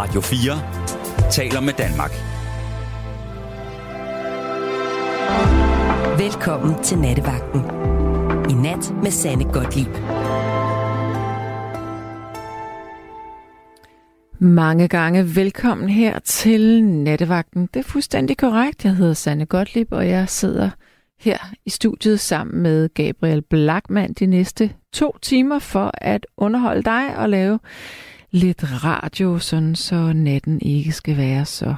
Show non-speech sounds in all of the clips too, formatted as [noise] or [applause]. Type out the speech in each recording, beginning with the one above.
Radio 4 taler med Danmark. Velkommen til Nattevagten. I nat med Sanne Godtlip. Mange gange velkommen her til Nattevagten. Det er fuldstændig korrekt. Jeg hedder Sanne Godtlip, og jeg sidder her i studiet sammen med Gabriel Blackman de næste to timer for at underholde dig og lave lidt radio, sådan så natten ikke skal være så,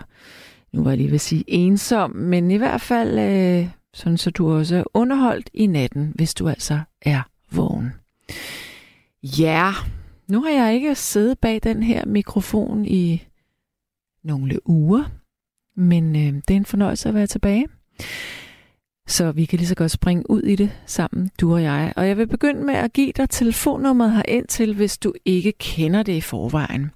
nu var jeg lige ved at sige ensom, men i hvert fald øh, sådan så du også er underholdt i natten, hvis du altså er vågen. Ja, nu har jeg ikke siddet bag den her mikrofon i nogle uger, men øh, det er en fornøjelse at være tilbage. Så vi kan lige så godt springe ud i det sammen, du og jeg. Og jeg vil begynde med at give dig telefonnummeret her ind til, hvis du ikke kender det i forvejen.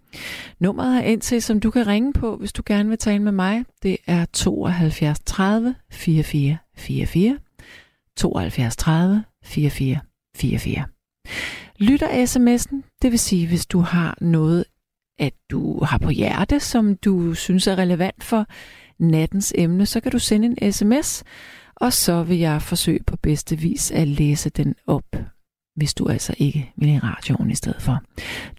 Nummeret her ind til, som du kan ringe på, hvis du gerne vil tale med mig, det er 72 30 44 44. 72 30 44 44. Lytter sms'en, det vil sige, hvis du har noget, at du har på hjerte, som du synes er relevant for nattens emne, så kan du sende en sms, og så vil jeg forsøge på bedste vis at læse den op, hvis du altså ikke vil i radioen i stedet for.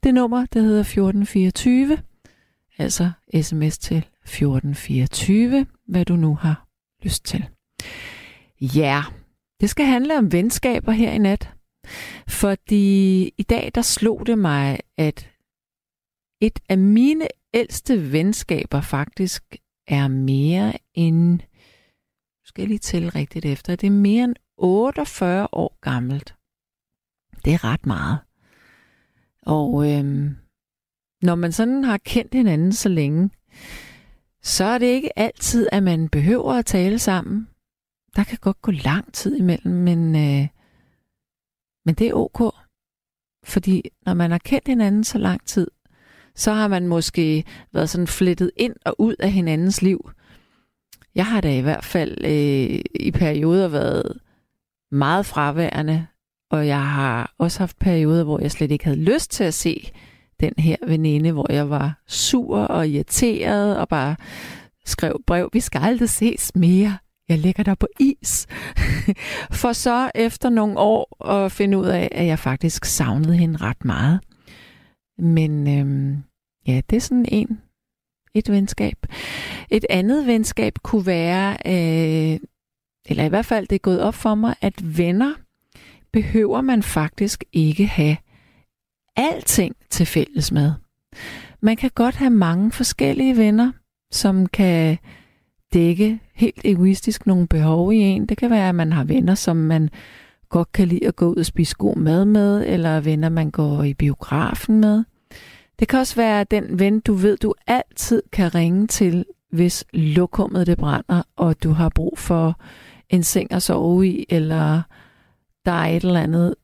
Det nummer, det hedder 1424, altså sms til 1424, hvad du nu har lyst til. Ja, det skal handle om venskaber her i nat. Fordi i dag, der slog det mig, at et af mine ældste venskaber faktisk er mere end skal jeg lige tælle rigtigt efter, det er mere end 48 år gammelt. Det er ret meget. Og øhm, når man sådan har kendt hinanden så længe, så er det ikke altid, at man behøver at tale sammen. Der kan godt gå lang tid imellem, men, øh, men det er ok. Fordi når man har kendt hinanden så lang tid, så har man måske været sådan flettet ind og ud af hinandens liv. Jeg har da i hvert fald øh, i perioder været meget fraværende, og jeg har også haft perioder, hvor jeg slet ikke havde lyst til at se den her veninde, hvor jeg var sur og irriteret og bare skrev brev, vi skal aldrig ses mere. Jeg lægger dig på is. [laughs] For så efter nogle år at finde ud af, at jeg faktisk savnede hende ret meget. Men øhm, ja, det er sådan en et venskab. Et andet venskab kunne være, øh, eller i hvert fald det er gået op for mig, at venner behøver man faktisk ikke have alting til fælles med. Man kan godt have mange forskellige venner, som kan dække helt egoistisk nogle behov i en. Det kan være, at man har venner, som man godt kan lide at gå ud og spise god mad med, eller venner, man går i biografen med. Det kan også være den ven, du ved, du altid kan ringe til, hvis lokummet det brænder, og du har brug for en seng at sove i, eller der er et eller andet,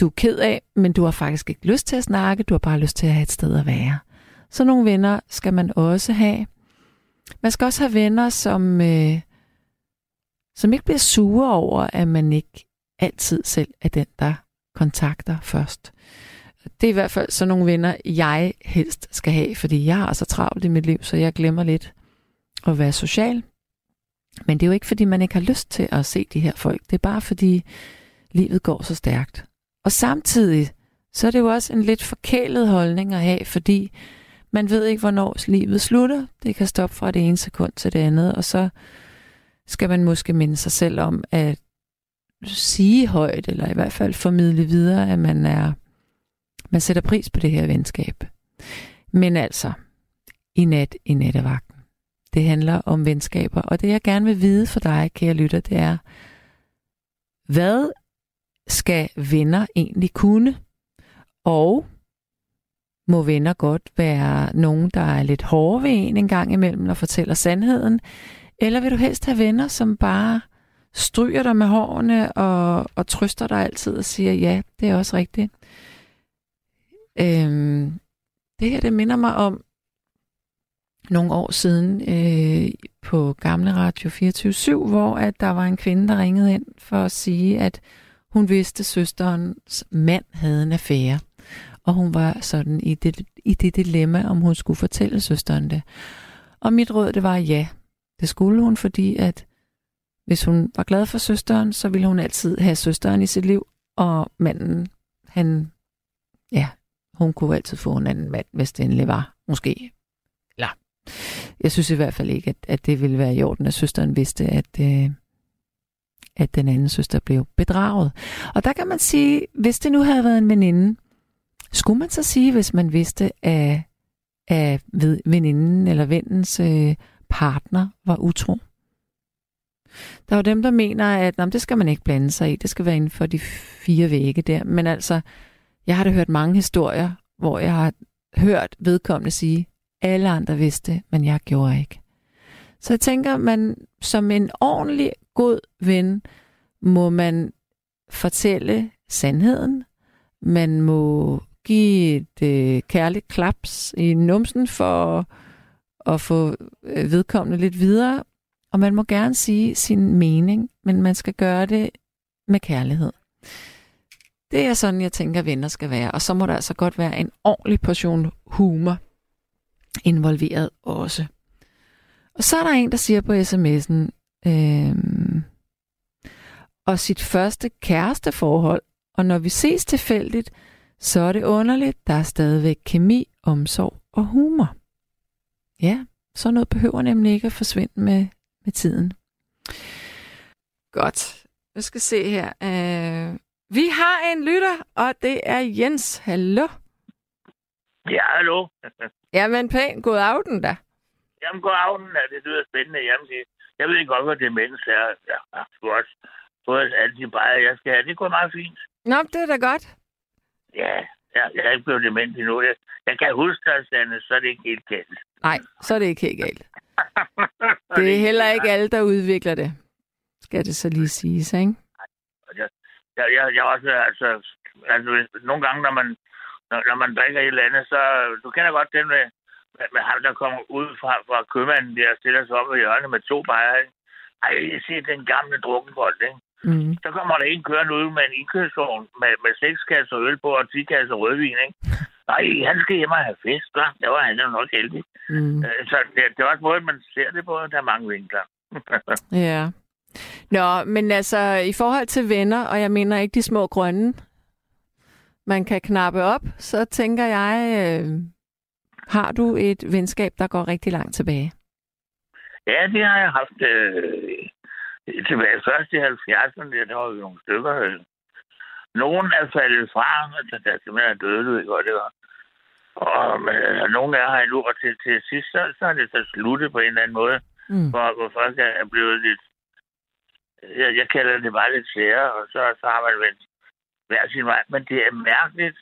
du er ked af, men du har faktisk ikke lyst til at snakke, du har bare lyst til at have et sted at være. Så nogle venner skal man også have. Man skal også have venner, som, øh, som ikke bliver sure over, at man ikke altid selv er den, der kontakter først det er i hvert fald sådan nogle venner, jeg helst skal have, fordi jeg har så travlt i mit liv, så jeg glemmer lidt at være social. Men det er jo ikke, fordi man ikke har lyst til at se de her folk. Det er bare, fordi livet går så stærkt. Og samtidig, så er det jo også en lidt forkælet holdning at have, fordi man ved ikke, hvornår livet slutter. Det kan stoppe fra det ene sekund til det andet, og så skal man måske minde sig selv om at sige højt, eller i hvert fald formidle videre, at man er man sætter pris på det her venskab. Men altså, i nat i nattevagten. Det handler om venskaber, og det jeg gerne vil vide for dig, kære lytter, det er, hvad skal venner egentlig kunne? Og må venner godt være nogen, der er lidt hårde ved en en gang imellem og fortæller sandheden? Eller vil du helst have venner, som bare stryger dig med hårene og, og trøster dig altid og siger, ja, det er også rigtigt. Øhm, det her, det minder mig om nogle år siden øh, på Gamle Radio 24 hvor at der var en kvinde, der ringede ind for at sige, at hun vidste, at søsterens mand havde en affære. Og hun var sådan i det, i det dilemma, om hun skulle fortælle søsteren det. Og mit råd, det var ja. Det skulle hun, fordi at hvis hun var glad for søsteren, så ville hun altid have søsteren i sit liv, og manden, han, ja, hun kunne altid få en anden mand, hvis det endelig var, måske. Eller, jeg synes i hvert fald ikke, at, at det ville være i orden, at søsteren vidste, at, øh, at den anden søster blev bedraget. Og der kan man sige, hvis det nu havde været en veninde, skulle man så sige, hvis man vidste, at, at veninden eller vennens øh, partner var utro? Der er jo dem, der mener, at nå, det skal man ikke blande sig i. Det skal være inden for de fire vægge der. Men altså, jeg har da hørt mange historier, hvor jeg har hørt vedkommende sige, alle andre vidste, men jeg gjorde ikke. Så jeg tænker, man som en ordentlig god ven, må man fortælle sandheden. Man må give et øh, kærligt klaps i numsen for at få øh, vedkommende lidt videre. Og man må gerne sige sin mening, men man skal gøre det med kærlighed. Det er sådan, jeg tænker, venner skal være. Og så må der altså godt være en ordentlig portion humor involveret også. Og så er der en, der siger på sms'en, øhm, og sit første kæresteforhold, og når vi ses tilfældigt, så er det underligt, der er stadigvæk kemi, omsorg og humor. Ja, så noget behøver nemlig ikke at forsvinde med, med tiden. Godt. Jeg skal se her. Øh, vi har en lytter, og det er Jens. Hallo. Ja, hallo. [laughs] Jamen pænt. God aften da. Jamen, god aften. Ja, det lyder spændende. Jamen, det, jeg ved godt, hvad demens er. Jeg har også fået alle de bare, jeg skal have. Det går meget fint. Nå, det er da godt. Ja, jeg, jeg er ikke blevet dement endnu. Jeg, jeg kan huske det, så er det ikke helt galt. Nej, så er det ikke helt galt. [laughs] det er heller ikke alle, der udvikler det. Skal det så lige siges, ikke? Jeg, jeg, jeg, også, altså, altså, nogle gange, når man, når, når man drikker et eller andet, så, du kender godt den med, med ham, der kommer ud fra, fra købmanden der og stiller sig op i hjørnet med to bajer, ikke? Ej, jeg ser den gamle drukkenbold, ikke? Mm. Så kommer der en kørende ud med en indkørsvogn med, med seks kasser øl på og 10 kasser rødvin, ikke? Nej, han skal hjem og have fest, hva? Det var han jo nok heldig. Mm. Øh, så det, det er også måde, man ser det på. Der er mange vinkler. [laughs] ja. Nå, men altså, i forhold til venner, og jeg mener ikke de små grønne, man kan knappe op, så tænker jeg, øh, har du et venskab, der går rigtig langt tilbage? Ja, det har jeg haft øh, tilbage først i 70'erne. Der var jo nogle stykker. Nogen er faldet fra, altså der simpelthen er døde, ved godt, det var. Og men, altså, nogle af har endnu, og til, til sidst, så, så er det så sluttet på en eller anden måde, mm. hvor, hvor folk er blevet lidt, jeg, jeg kalder det bare lidt sære, og så, så har man vendt hver sin vej. Men det er mærkeligt,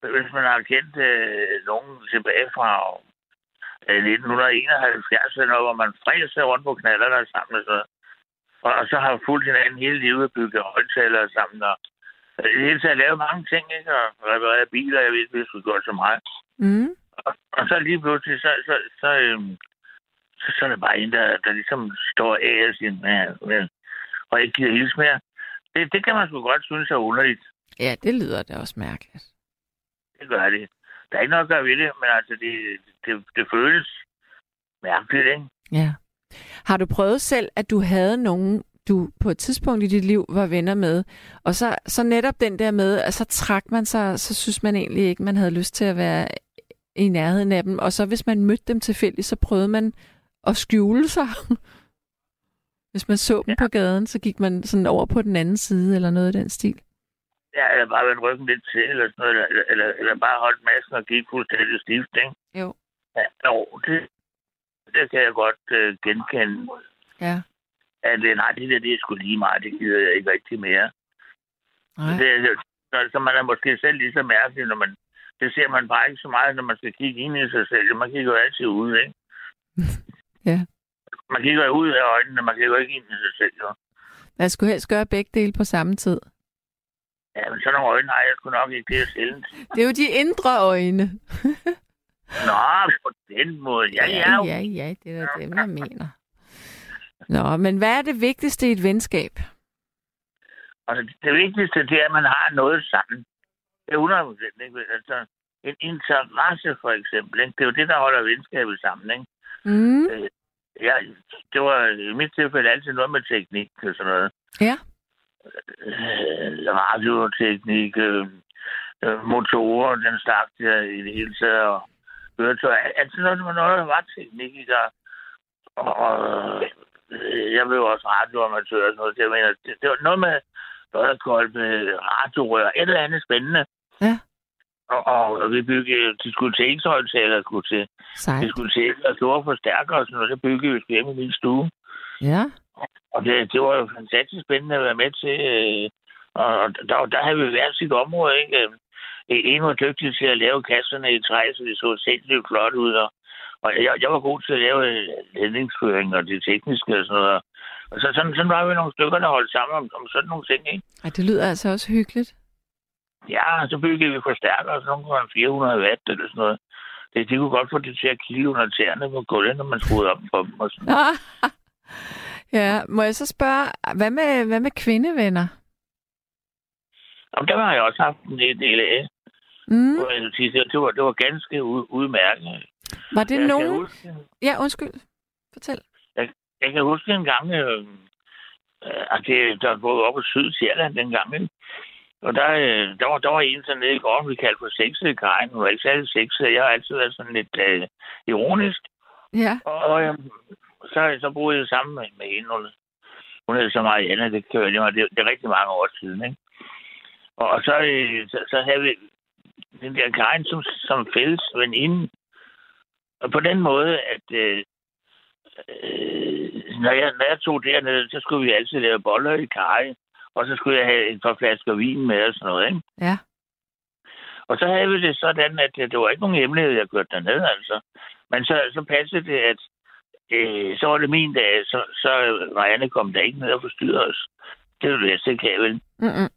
hvis man har kendt øh, nogen tilbage fra 1971, hvor man fræser rundt på knaller der sammen og så, og, og så har fulgt hinanden hele livet bygget højtalere sammen og i det hele taget lavet mange ting, ikke? Og repareret biler, jeg ved ikke, hvis vi gør så meget. Mm. Og, og, så lige pludselig, så, så, så, øhm, så, så er det bare en, der, der ligesom står af og siger, med, og ikke giver hils mere. Det, det kan man sgu godt synes er underligt. Ja, det lyder da også mærkeligt. Det gør det. Der er ikke noget at gøre ved det, men altså, det, det, det føles mærkeligt, ikke? Ja. Har du prøvet selv, at du havde nogen, du på et tidspunkt i dit liv var venner med, og så, så netop den der med, at så trak man sig, så synes man egentlig ikke, man havde lyst til at være i nærheden af dem, og så hvis man mødte dem tilfældigt, så prøvede man at skjule sig. Hvis man så dem ja. på gaden, så gik man sådan over på den anden side, eller noget i den stil. Ja, eller bare vendt ryggen lidt til, eller sådan noget, eller, eller, eller bare holdt masken og gik fuldstændig stift, ikke? Jo. Ja, jo, det, det kan jeg godt uh, genkende. Ja. At nej, det der, det er sgu lige meget, det gider jeg ikke rigtig mere. Nej. Det, så, så man er måske selv lige så mærkelig, når man... Det ser man bare ikke så meget, når man skal kigge ind i sig selv. Man kigger jo altid ud, ikke? [laughs] ja. Man kigger ud af øjnene, man kigger ikke ind i sig selv, jo. Man skulle helst gøre begge dele på samme tid. Ja, men sådan nogle øjne har jeg sgu nok ikke. Det sjældent. Det er jo de indre øjne. [laughs] Nå, på den måde. Ja, ja. Ja, ja, det er det, jeg mener. Nå, men hvad er det vigtigste i et venskab? Altså, det vigtigste, det er, at man har noget sammen. Det er 100 procent, ikke? Altså, en interesse, for eksempel. Ikke? Det er jo det, der holder venskabet sammen. Ikke? Mm. Øh, ja, det var i mit tilfælde altid noget med teknik og sådan noget. Ja. Øh, radioteknik, øh, øh, motorer, den slags der i det hele taget, og køretøj. Altid noget, der var noget, der var teknik i der. Og, og øh, jeg blev også radioamatør og sådan noget. Det, jeg mener, det, det var noget med noget koldt med radiorør, et eller andet spændende. Ja. Og, og vi byggede diskotekshøjtaler, kunne til Sejt. diskotek og store forstærkere og sådan noget. Det byggede vi hjemme i min stue. Ja. Og det, det var jo fantastisk spændende at være med til. Øh, og der, der havde vi hver sit område, ikke? Øh, En var dygtig til at lave kasserne i træ, så det så sindssygt flot ud. Og, og jeg, jeg var god til at lave øh, ledningsføring og det tekniske og sådan noget. Og så, sådan, sådan var vi nogle stykker, der holdt sammen om, om sådan nogle ting, ikke? Ej, det lyder altså også hyggeligt. Ja, så byggede vi forstærkere, sådan nogle gange 400 watt eller sådan noget. Det, det kunne godt få det til at kilde under tæerne på gulvet, når man skruede op på dem. Og sådan. [laughs] ja, må jeg så spørge, hvad med, hvad med kvindevenner? Og der har jeg også haft en del af. Mm. Jeg Det, var, det var ganske ud, udmærket. Var det Jeg nogen? huske, Ja, undskyld. Fortæl. jeg kan huske en gang, øh, øh, at det, der var oppe på Sydsjælland dengang, ikke? Og der, øh, der, var, der var en sådan nede i gården, vi kaldte for sexekajen. Hun var ikke særlig sexet. Jeg har altid været sådan lidt øh, ironisk. Ja. Og, og øh, så, så boede jeg sammen med, med hende. Hun, hun hed så Marianne, det kan jeg det, det er rigtig mange år siden, ikke? Og, og så, øh, så, så havde vi den der Karin som, som fælles veninde. Og på den måde, at øh, øh, når, jeg, når jeg tog dernede, så skulle vi altid lave boller i kaj. Og så skulle jeg have et par flasker vin med og sådan noget, ikke? Ja. Og så havde vi det sådan, at øh, det var ikke nogen hemmelighed, jeg kørte derned, altså. Men så, så passede det, at øh, så var det min dag, så, så Marianne kom der ikke ned og forstyrrede os. Det var det jeg kan vel. Mm-mm.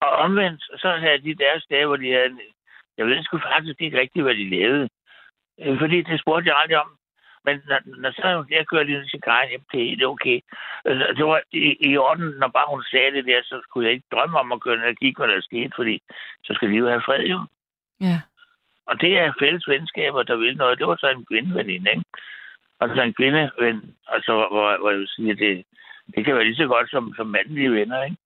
Og omvendt, så havde de deres dage, hvor de havde... Jeg ved sgu faktisk ikke rigtigt, hvad de lavede. Øh, Fordi det spurgte jeg aldrig om. Men når, når så jeg kørte lige til Karin, jamen, det er okay. Altså, det var i, i orden, når bare hun sagde det der, så skulle jeg ikke drømme om at køre ned og kigge, hvad der skete, fordi så skal de jo have fred, jo. Ja. Og det er fælles venskaber, der vil noget. Det var så en kvindeveninde, ikke? Og så en kvindeven, altså, hvor, hvor jeg vil sige, at det, det kan være lige så godt som, som mandlige venner, ikke?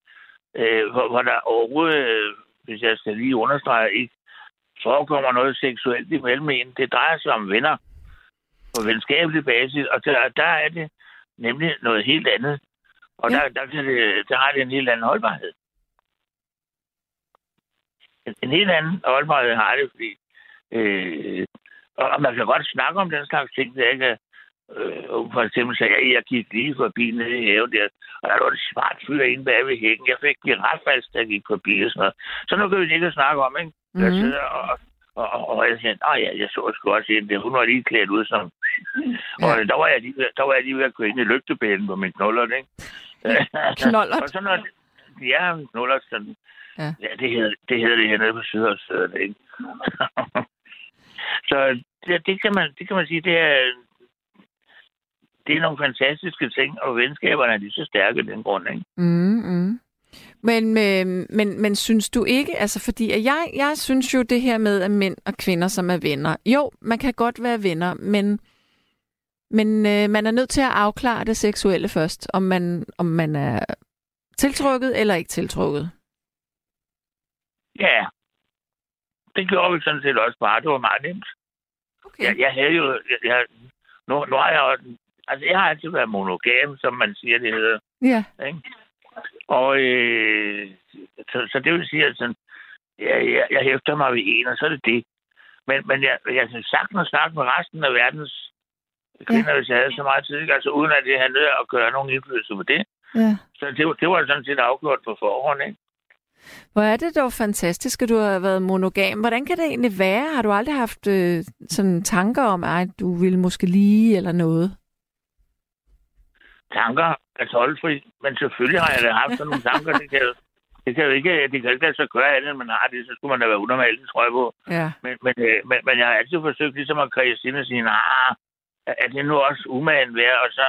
Øh, hvor, hvor der overhovedet, hvis jeg skal lige understrege, ikke forekommer noget seksuelt imellem en. Det drejer sig om venner på venskabelig basis, og der, der er det nemlig noget helt andet. Og Ja. der, der, kan det, der har det en helt anden holdbarhed. En, helt anden holdbarhed har det, fordi øh, og og man kan godt snakke om den slags ting, der ikke er, øh, for eksempel sagde jeg, jeg gik lige forbi nede i haven der, og der var et smart fyr inde bag ved hækken. Jeg fik giraffast, da jeg gik forbi og sådan noget. Så nu kan vi ikke snakke om, ikke? Mm-hmm. Jeg sidder og, og, og, jeg siger, nej, ja, jeg så sgu også en der. Hun var lige klædt ud som... Ja. Og der var, jeg lige, der var jeg lige ved at køre ind i lygtepælen på min knuller, ikke? [laughs] Knollert. og så når, ja, en knuller, sådan. Ja, ja det, hedder, det hedder det hernede på Sydhavsstedet, ikke? [laughs] så det, det, kan man, det kan man sige, det er, det er nogle fantastiske ting, og venskaberne er lige så stærke af den grund, ikke? Mm, mm. Men, øh, men, men synes du ikke, altså fordi at jeg, jeg synes jo det her med, at mænd og kvinder, som er venner, jo, man kan godt være venner, men, men øh, man er nødt til at afklare det seksuelle først, om man, om man er tiltrukket eller ikke tiltrukket. Ja, det gjorde vi sådan set også bare. Det var meget nemt. Okay. Jeg, jeg havde jo... Jeg, jeg, nu, nu har jeg jo... Altså, jeg har altid været monogam, som man siger, det hedder. Ja. Ikke? Og øh, så, så det vil sige, at sådan, ja, jeg, jeg hæfter mig ved en, og så er det det. Men, men jeg, jeg kan sagtens snakke med resten af verdens kvinder, ja. hvis jeg havde så meget tid, altså uden at det nødt at gøre nogen indflydelse på det. ja. Så det, var- det var sådan set afgjort på forhånd, ikke? Hvor er det dog fantastisk, at du har været monogam. Hvordan kan det egentlig være? Har du aldrig haft øh, sådan tanker om, at du ville måske lige eller noget? Tanker er toldfri, men selvfølgelig har jeg da haft sådan nogle [laughs] tanker. Det kan, jo- det kan jo ikke, det kan ikke sig gøre andet, man har det. Så skulle man da være unormal, det tror jeg på. Ja. Men, men, øh, men, men jeg har altid forsøgt ligesom at kredse ind og sige, nah, er det nu også umagen værd? Og så,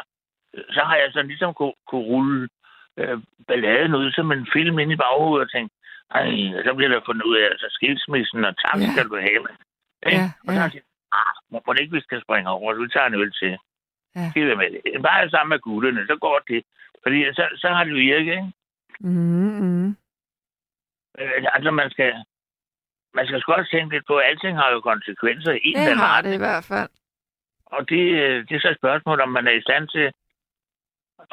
så har jeg sådan ligesom kunne, kunne rulle øh, balladen ud som en film ind i baghovedet og tænke, Ej, så bliver der fundet ud af, altså skilsmissen, og tak Ja. skal du have. Ikke? Ja, Og så ja. har de, ah, må, må det ikke, vi skal springe over, så vi tager en øl til. Ja. Være med det? Bare sammen med gutterne, så går det. Fordi så, så har det virket, ikke? Mm-hmm. Øh, Altså, man skal, man skal sgu også tænke lidt på, at alting har jo konsekvenser i en Det har ret. det i hvert fald. Og det, øh, det er så et spørgsmål, om man er i stand til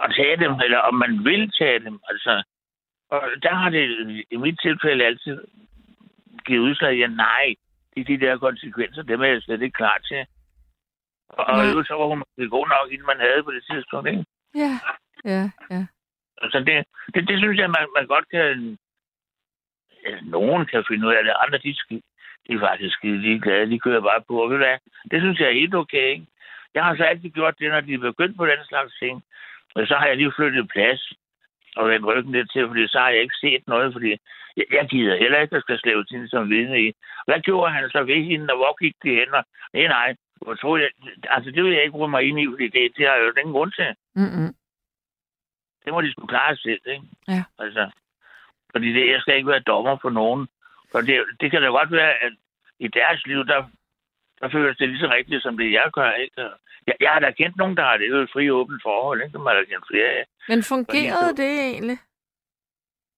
at tage dem, eller om man vil tage dem. Altså, og der har det i mit tilfælde altid givet udslag, ja nej, de, de der konsekvenser, dem er jeg slet ikke klar til. Og, Nej. øvrigt, så var hun god nok, inden man havde på det tidspunkt, ikke? Ja, ja, ja. Altså, det, det, det synes jeg, man, man godt kan... Nogen kan finde ud af det, andre, de, de er faktisk skide ligeglade, de kører bare på. Og ved du hvad, det synes jeg er helt okay, ikke? Jeg har så altid gjort det, når de er begyndt på den slags ting. Og så har jeg lige flyttet plads og vendt ryggen lidt til, fordi så har jeg ikke set noget, fordi jeg, jeg gider heller ikke, at skal slæve hende som vidne i. Hvad gjorde han så ved hende, og hvor gik de hen? Og, nej, nej, jeg tror, jeg, altså det vil jeg ikke rumme mig ind i, fordi det, det har jeg jo ingen grund til. Mm-mm. Det må de skulle klare selv, ikke? Ja. Altså, fordi det, jeg skal ikke være dommer for nogen. For det, det kan da godt være, at i deres liv, der, der føles det lige så rigtigt, som det jeg gør, ikke? Jeg, jeg har da kendt nogen, der har det jo et fri åbent forhold, ikke? Dem har kendt flere af. Men fungerede Fordi det egentlig?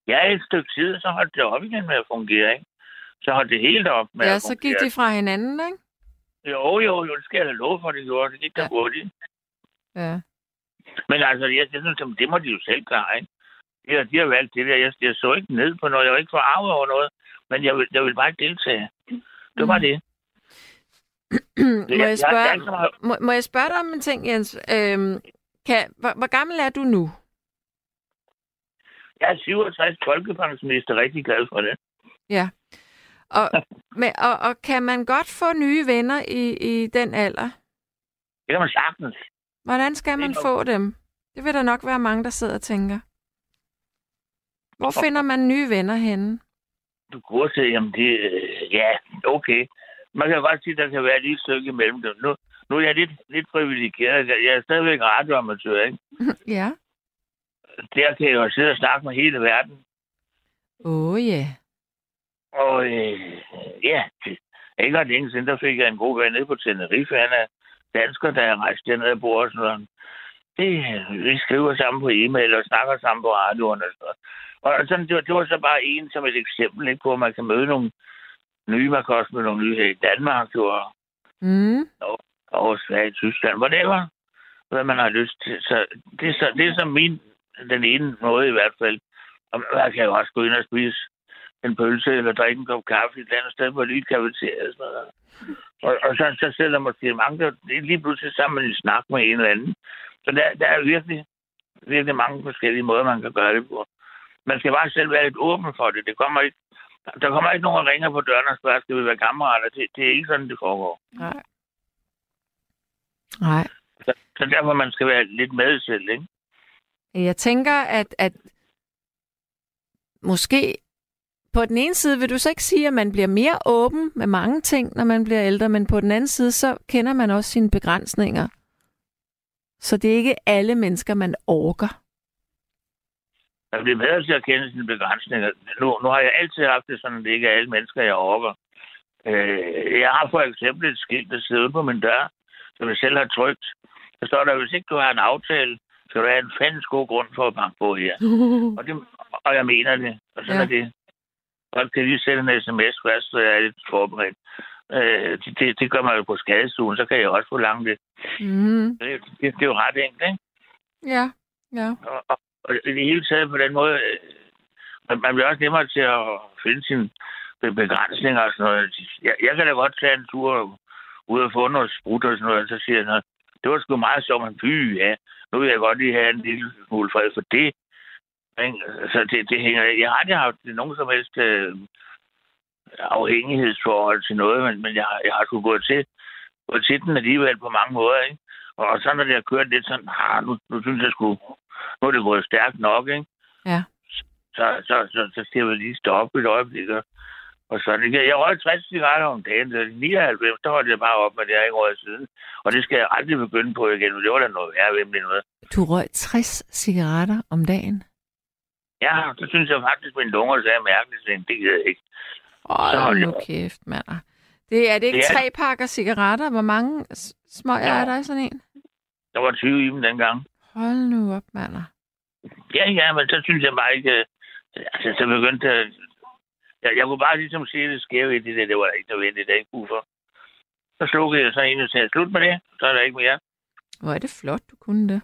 Ja, et stykke tid, så holdt det op igen med at fungere, ikke? Så holdt det helt op med Ja, at så fungere. gik de fra hinanden, ikke? Jo, jo, jo, det skal jeg da love for, det gjorde. Det gik da Ja. hurtigt. Ja. Men altså, jeg, jeg synes, det må de jo selv klare, ikke? Har, de har valgt det der. Jeg, jeg så ikke ned på noget. Jeg var ikke forarvet over noget. Men jeg vil, jeg vil bare ikke deltage. Det var Mm. det. [clears throat] må, jeg jeg, jeg, spørge, så meget, må, må jeg spørge dig om en ting, Jens? Øhm, kan, hvor, hvor gammel er du nu? jeg er 67 folkepensionist og rigtig glad for det. Ja. Og, [laughs] med, og, og kan man godt få nye venner i, i den alder? Det kan man sagtens. Hvordan skal man få dem? Det vil der nok være mange, der sidder og tænker. Hvor finder man nye venner henne? Du kunne se, jamen det, øh, ja, okay. Man kan godt sige, at der kan være lige et stykke imellem dem. Nu, nu er jeg lidt, lidt privilegeret. Jeg er stadigvæk radioamatør, ikke? [laughs] ja. Der kan jeg jo sidde og snakke med hele verden. Åh, oh, ja. Og øh, ja, ikke ret længe siden, der fik jeg en god ven nede på Tenerife. Han er dansker, der er rejst dernede og bor og sådan noget. Det, vi skriver sammen på e-mail og snakker sammen på radioen og sådan noget. Og sådan, det, var, det var så bare en som et eksempel ikke, på, at man kan møde nogle nye, man kan også møde nogle nye her i Danmark, jo, og, Mm. og Sverige, Tyskland, whatever, hvad man har lyst til. Så det er så, det er så min, den ene måde i hvert fald. Og man kan jo også gå ind og spise en pølse eller drikke en kop kaffe et eller andet sted, hvor lige kafeteria og sådan noget. Og, og så, så sætter måske mange, der det er lige pludselig sammen i snak med en eller anden. Så der, der er virkelig, virkelig mange forskellige måder, man kan gøre det på. Man skal bare selv være lidt åben for det. Det kommer ikke, der kommer ikke nogen, der ringer på døren og spørger, skal vi være kammerater? Det, det er ikke sådan, det foregår. Nej. Nej. Så, så derfor man skal være lidt med selv, ikke? Jeg tænker, at, at måske på den ene side vil du så ikke sige, at man bliver mere åben med mange ting, når man bliver ældre, men på den anden side, så kender man også sine begrænsninger. Så det er ikke alle mennesker, man orker. Man bliver bedre til at kende sine begrænsninger. Nu, nu har jeg altid haft det sådan, at det ikke er alle mennesker, jeg orker. Øh, jeg har for eksempel et skilt, der sidder på min dør, som jeg selv har trykt. Der står der, hvis ikke du har en aftale, skal du have en fandens god grund for at banke på her. [laughs] Og, det, og jeg mener det. Og sådan ja. er det. Og kan lige sende en sms først, så jeg er lidt forberedt. Øh, det, det, det gør man jo på skadestuen, så kan jeg også få langt det. Mm. Det, det, det er jo ret enkelt, ikke? Ja, ja. Og, og, og i det hele taget på den måde, øh, man, man bliver også nemmere til at finde sine be- begrænsninger og sådan noget. Jeg, jeg kan da godt tage en tur ud og få noget sprut og sådan noget, og så siger jeg, "Nå, det var sgu meget sjovt, men fy, ja, nu vil jeg godt lige have en lille smule fred for det. Ikke? Så det, det hænger, jeg har aldrig haft nogen som helst øh, afhængighedsforhold til noget, men, men jeg, har- jeg har sgu gået til, gået til den alligevel på mange måder, ikke? Og så når det har kørt lidt sådan, ah, nu, nu synes jeg sgu, nu er det gået stærkt nok, ikke? Ja. Så, så, så, så skal jeg lige stoppe et øjeblik. og- Og så det, jeg røg 60 cigaretter om dagen, så i 99, der holdt jeg bare op med det, jeg ikke røget siden. Og det skal jeg aldrig begynde på igen, for det var da noget værre vemmeligt noget. Du røg 60 cigaretter om dagen. Ja, så synes jeg faktisk, at min lunger er mærkeligt, så det gider jeg ikke. Åh, hold nu kæft, mand. Det, er det ikke Det er- tre pakker cigaretter? Hvor mange små Ja. er der i sådan en? Der var 20 i dem dengang. Hold nu op, mand. Ja, ja, men så synes jeg bare ikke... øh, Altså, så begyndte jeg... Jeg, jeg kunne bare ligesom se det skæve i det der. Det var ikke nødvendigt, det er ikke brug for. Så slukkede jeg så ind og sagde, slut med det. Så er der ikke mere. Hvor er det flot, du kunne det.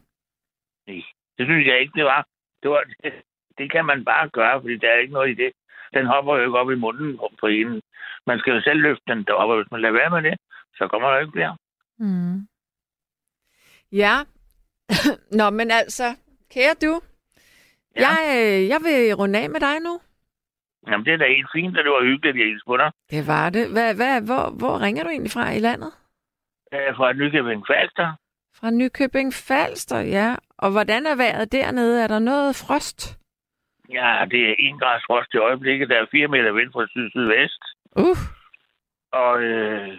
Det synes jeg ikke, det var. Det, var, det, det kan man bare gøre, fordi der er ikke noget i det. Den hopper jo ikke op i munden på- en. Man skal jo selv løfte den derop, og hvis man lader være med det, så kommer der ikke flere. Mm. Ja. [laughs] Nå, men altså, kære du, ja. Jeg, øh, jeg vil runde af med dig nu. Jamen, det er da helt fint, og det var hyggeligt, at jeg hilste på dig. Det var det. Hvad, hvad, hvor, hvor ringer du egentlig fra i landet? Øh, Fra Nykøbing Falster. Fra Nykøbing Falster, ja. Og hvordan er vejret dernede? Er der noget frost? Ja, det er en grads frost i øjeblikket. Der er fire meter vind fra syd-sydvest. Uh, Og øh,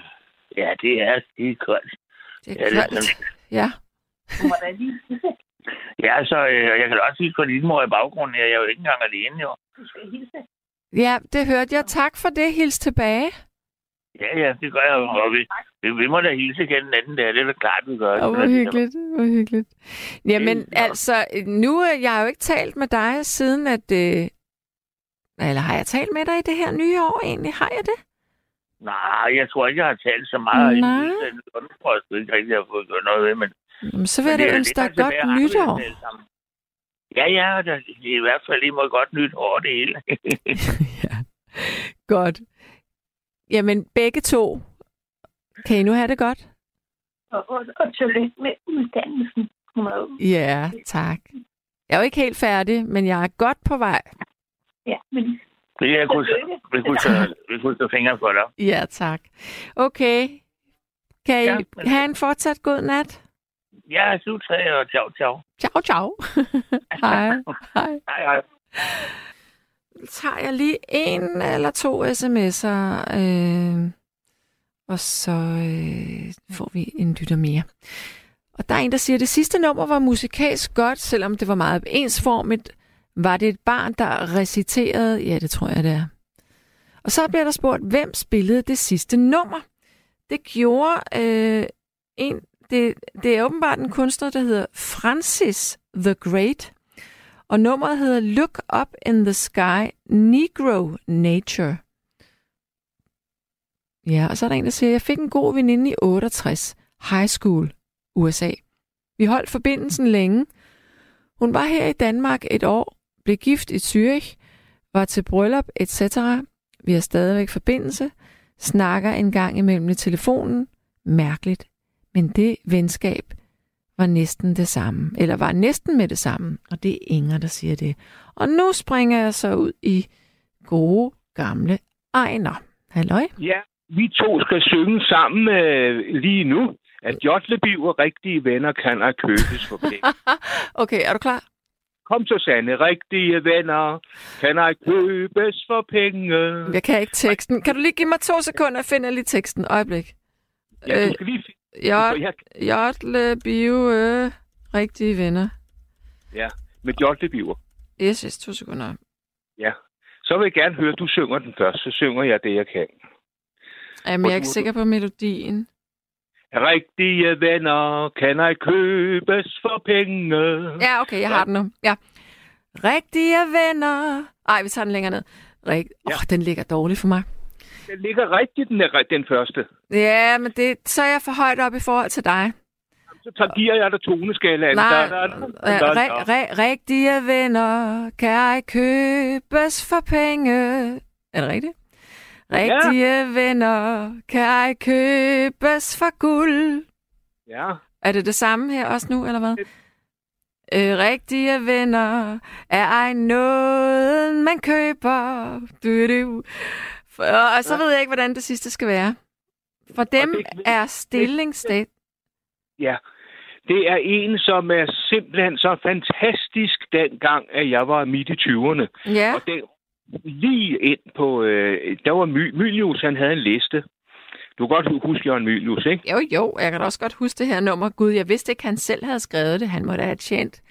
ja, det er skide koldt. det er Ja, det er koldt. sådan. Ja. [laughs] Ja, så øh, jeg kan også sige på din mor i baggrunden her. Jeg er jo ikke engang alene, jo. ja, det hørte jeg. Tak for det. Hils tilbage. Ja, ja, det gør jeg jo. Og vi, vi, må da hilse igen den anden der. Det er da klart, vi gør. Åh, hvor hyggeligt, hvor hyggeligt. Jamen, Det er- altså, nu er jeg jo ikke talt med dig siden, at... Øh... Eller har jeg talt med dig i det her nye år egentlig? Har jeg det? Nej, jeg tror ikke, jeg har talt så meget. Nej. Den tror jeg ikke rigtig, jeg har fået gjort noget ved. Men, Jamen, så vil men jeg ønske dig godt har nytår. Ja, ja, det det er i hvert fald lige måde godt nytår det hele. [laughs] ja. Godt. Jamen, begge to. Kan I nu have det godt? Og, og, og tillykke med uddannelsen. Ja, tak. Jeg er jo ikke helt færdig, men jeg er godt på vej. Ja, men Vi jeg kunne, vi kunne, så, vi kunne så fingre for dig. Ja, tak. Okay. Kan I Ja, men- have en fortsat god nat? Ja, slut og ciao, ciao. Ciao, ciao. [laughs] hej. Hej. Hej, hej. tager jeg lige en eller to sms'er, øh, og så øh, får vi en lytter mere. Og der er en, der siger, at det sidste nummer var musikalsk godt, selvom det var meget ensformigt. Var det et barn, der reciterede? Ja, det tror jeg, det er. Og så bliver der spurgt, hvem spillede det sidste nummer? Det gjorde øh, en, det, det er åbenbart en kunstner, der hedder Francis the Great. Og nummeret hedder Look Up in the Sky, Negro Nature. Ja, og så er der en, der siger, jeg fik en god veninde i 68, high school, USA. Vi holdt forbindelsen længe. Hun var her i Danmark et år, blev gift i Zürich, var til bryllup, etc. Vi har stadigvæk forbindelse, snakker en gang imellem i telefonen. Mærkeligt. Men det venskab var næsten det samme, eller var næsten med det samme, og det er Inger, der siger det. Og nu springer jeg så ud i gode, gamle Ejner. Halløj? Ja, vi to skal synge sammen øh, lige nu. At Jotlebiv og rigtige venner kan at købes for penge. [laughs] okay, er du klar? Kom så, Sande. Rigtige venner kan at købes for penge. Jeg kan ikke teksten. Kan du lige give mig to sekunder, jeg finder lige teksten. Øjeblik. Ja, Øh, du skal lige finde... Jot, Jeg, Jotle, bio, øh, rigtige venner. ja, med Jotlebiver. Yes, yes, to sekunder. Så vil jeg gerne høre, at du synger den først. Så synger jeg det, jeg kan. Jamen, jeg er ikke sikker på melodien. Rigtige venner kan at købes for penge. Ja, okay, jeg har den nu. Ja. Rigtige venner. Ej, vi tager den længere ned. Rig... Åh, Ja. oh, den ligger dårligt for mig. Den ligger rigtigt, den, er, den første. Ja, men det, så er jeg for højt op i forhold til dig. Så tager, giver jeg dig toneskalaen. Nej, da, da, ja, da, ri- da. ri- rigtige venner kan ej købes for penge. Er det rigtigt? Rigtige ja. venner kan ej købes for guld. Ja, Er det det samme her også nu, eller hvad? Øh, rigtige venner er ej noget, man køber. Du, du. For, og så ved jeg ikke, hvordan det sidste skal være. For dem det- er stilling stat. Ja, det er en, som er simpelthen så fantastisk dengang, at jeg var midt i 20'erne. Ja, Og den lige ind på... Øh, der var My, Mylius, han havde en liste. Du kan godt huske Jørgen Mylius, ikke? jo jo, jeg kan også godt huske det her nummer. Gud, jeg vidste ikke, han selv havde skrevet det. Han må da have tjent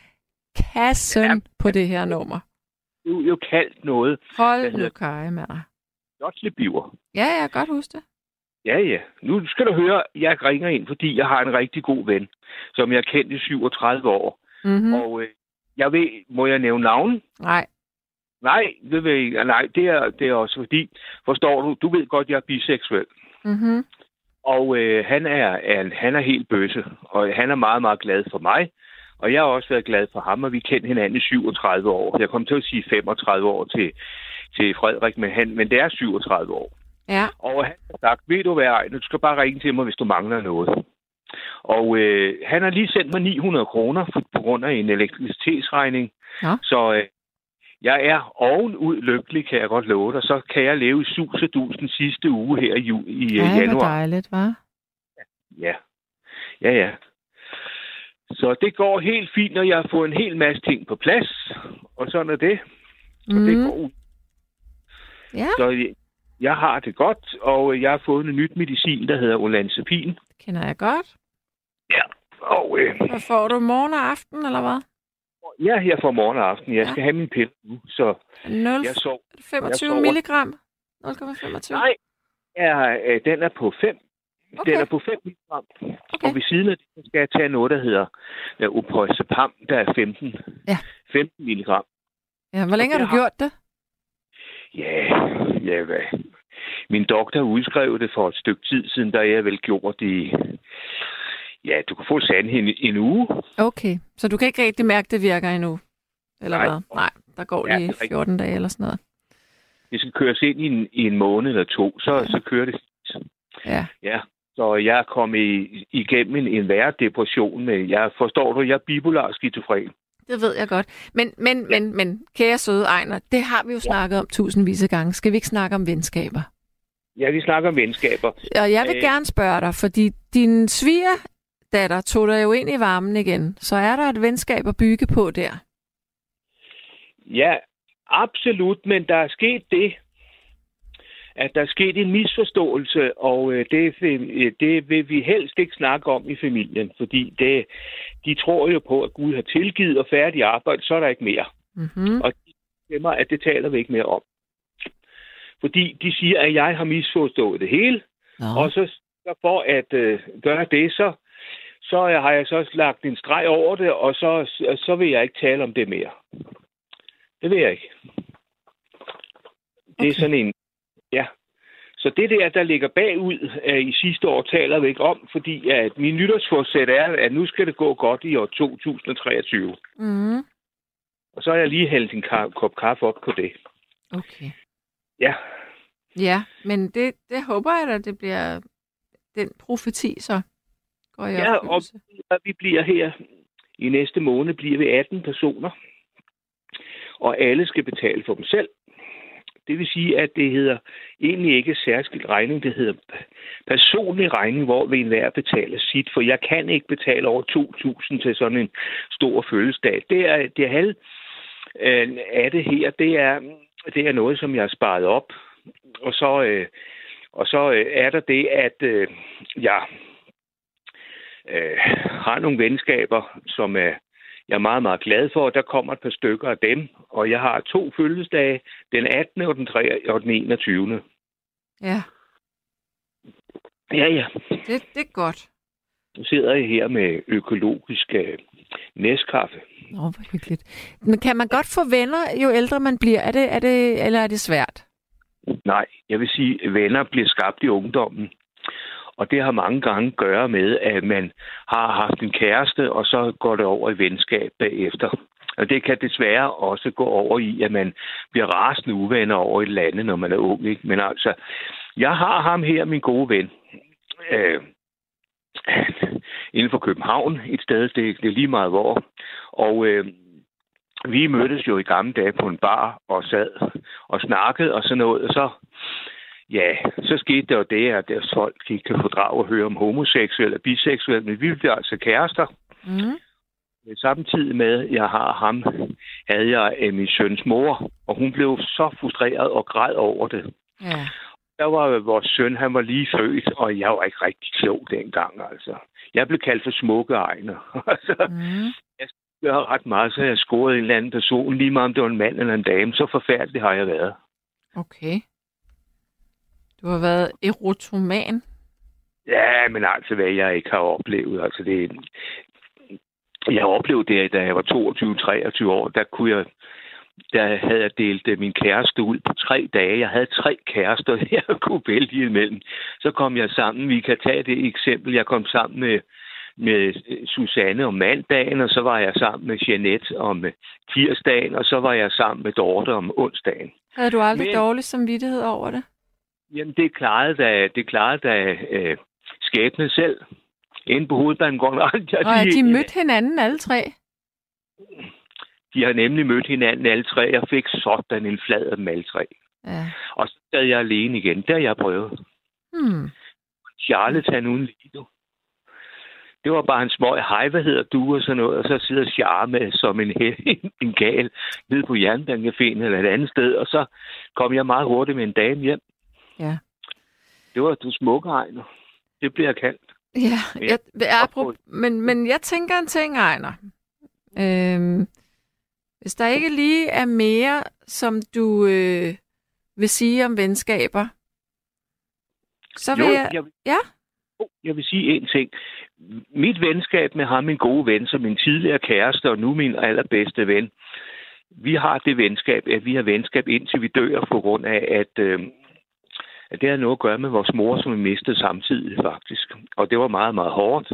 kassen Ja. på det her nummer. er jo kaldt noget. Hold nu hedder- kaj med dig. Slotslebiver. Ja, jeg kan godt huske det. Ja, ja. Nu skal du høre, jeg ringer ind, fordi jeg har en rigtig god ven, som jeg har kendt i 37 år. Mm-hmm. Mm. Og øh, jeg ved, må jeg nævne navnen? Nej. Nej, det ved jeg ikke. Nej, det er, det er også fordi, forstår du, du ved godt, jeg er biseksuel. Mm-hmm. Og øh, han, er, er, han er helt bøsse, og han er meget, meget glad for mig. Og jeg har også været glad for ham, og vi kendte hinanden i 37 år. Jeg kom til at sige 35 år til, til Frederik, men, han, men det er 37 år. Ja. Og han har sagt, ved du hvad, Ejner, du skal bare ringe til mig, hvis du mangler noget. Og øh, han har lige sendt mig 900 kroner på grund af en elektricitetsregning. Nå. Så øh, jeg er ovenud lykkelig, kan jeg godt love dig. Så kan jeg leve i sus og dus den sidste uge her i, ju- i øh, Ej, januar. dejligt, var. Ja. Ja, ja. Så det går helt fint, når jeg har fået en hel masse ting på plads. Og sådan er det. Og det Mm. går. Ja, Så jeg- jeg har det godt, og jeg har fået en nyt medicin, der hedder olanzapin. kender jeg godt. Ja. Og øh, Hvad får du morgen og aften, eller hvad? Jeg er her for morgen og aften. Jeg Ja. skal have min pille nu, så 0, jeg sov. 25 sover. milligram? 0,25? Nej, er, øh, den er på 5. Okay. Den er på 5 milligram. Okay. Og ved siden af det så skal jeg tage noget, der hedder Oprozapam, der er 15. Ja. 15 milligram. Ja, hvor længe har du har- gjort det? Ja, ja, hvad? Min doktor udskrev det for et stykke tid siden, da jeg vel gjort det. Ja, du kan få sandheden en, en uge. Okay, så du kan ikke rigtig mærke, det virker endnu? Eller Nej. hvad? Nej, der går Ja, lige rigtigt. 14 dage eller sådan noget. Det skal køres ind i en, i en måned eller to, så, så kører det. Ja. Ja, så jeg er kommet i, igennem en, en værre depression. Med, jeg forstår du, jeg er bipolar skizofren. Det ved jeg godt. Men, men, men, men kære søde Ejner, det har vi jo snakket om tusindvis af gange. Skal vi ikke snakke om venskaber? Ja, vi snakker om venskaber. Og jeg vil Øh. gerne spørge dig, fordi din svigerdatter tog dig jo ind i varmen igen. Så er der et venskab at bygge på der? Ja, absolut, men der er sket det, at der er sket en misforståelse, og øh, det, vil- øh, det vil vi helst ikke snakke om i familien, fordi det, de tror jo på, at Gud har tilgivet og færdig arbejde, så er der ikke mere. Mm-hmm. Og de stemmer, at det taler vi ikke mere om. Fordi de siger, at jeg har misforstået det hele, Nå. og så så for at øh, gøre det, så, så har jeg så lagt en streg over det, og så, så vil jeg ikke tale om det mere. Det vil jeg ikke. Det er sådan en... Ja. Så det der, der ligger bagud øh, i sidste år, taler vi ikke om, fordi at min nytårsforsæt er, at nu skal det gå godt i år 2023. Mm. Og så har jeg lige hældt en ka- kop kaffe op på det. Okay. Ja, Ja, men det, det håber jeg da, det bliver den profeti, så jeg Ja, og og vi bliver her i næste måned bliver vi 18 personer, og alle skal betale for dem selv. Det vil sige, at det hedder egentlig ikke særskilt regning, det hedder personlig regning, hvor vi enhver betaler sit, for jeg kan ikke betale over 2.000 til sådan en stor fødselsdag. Det er det halv øh, af det her, det er, det er noget, som jeg har sparet op, og så, øh, og så øh, er der det, at øh, jeg øh, har nogle venskaber, som er, jeg er meget, meget glad for. Der kommer et par stykker af dem, og jeg har to fødselsdage, den 18. og den, 3. og den 21. Ja, Ja, ja. det, det er godt. Nu sidder jeg her med økologisk øh, næskaffe. Nå, hvor hyggeligt. Men kan man godt få venner, jo ældre man bliver? Er det, er det, eller er det svært? Nej, jeg vil sige, at venner bliver skabt i ungdommen. Og det har mange gange at gøre med, at man har haft en kæreste, og så går det over i venskab bagefter. Og det kan desværre også gå over i, at man bliver rasende uvenner over et eller andet, når man er ung. Ikke? Men altså, jeg har ham her, min gode ven, øh, inden for København, et sted, det, det er lige meget hvor. Og øh, vi mødtes jo i gamle dage på en bar og sad og snakkede og sådan noget, og så Ja, så skete der jo det, at deres folk ikke kan fordrage at høre om homoseksuelle og biseksuelle, men vi blev altså kærester. Mm. Men Samtidig med, at jeg har ham, havde jeg min søns mor, og hun blev så frustreret og græd over det. Ja. Der var vores søn, han var lige født, og jeg var ikke rigtig klog dengang, altså. Jeg blev kaldt for smukke egner. [laughs] altså, Mm. gør ret meget, så jeg scoret en eller anden person, lige meget om det var en mand eller en dame. Så forfærdelig har jeg været. Okay. Du har været erotoman. Ja, men altså, hvad jeg ikke har oplevet. Altså, det, jeg har oplevet det, da jeg var 22-23 år, der kunne jeg der havde jeg delt øh, min kæreste ud på tre dage. Jeg havde tre kærester, [laughs] jeg kunne vælge imellem. Så kom jeg sammen. Vi kan tage det eksempel. Jeg kom sammen med, med Susanne om mandagen, og så var jeg sammen med Jeanette om tirsdagen, og så var jeg sammen med Dorte om onsdagen. Havde du aldrig Men- dårlig samvittighed over det? Jamen, det klarede da, det klarede da øh, skæbnen selv. Inde på hovedbanegården. Og Og at de mødte hinanden alle tre? de har nemlig mødt hinanden alle tre. Jeg fik sådan en flad af dem alle tre. Ja. Og så sad jeg alene igen. Det har jeg prøvet. Hmm. Charlatan uden lido. Det var bare en små, hej, hvad hedder du, og sådan noget, og så sidder Charme som en, [laughs] en gal nede på Jernbanecaféen eller et andet sted, og så kom jeg meget hurtigt med en dame hjem. Ja. Det var du smukke, Ejner. Det bliver kaldt. Ja, jeg, jeg, apropos, men, men jeg tænker en ting, Ejner. Øhm, hvis der ikke lige er mere, som du øh, vil sige om venskaber, så vil Jo, jeg... jeg, Ja? Jo, jeg vil sige en ting. Mit venskab med ham, min gode ven, som min tidligere kæreste og nu min allerbedste ven, vi har det venskab, at vi har venskab indtil vi dør på grund af, at, øh, at det har noget at gøre med vores mor, som vi mistede samtidig faktisk. Og det var meget, meget hårdt.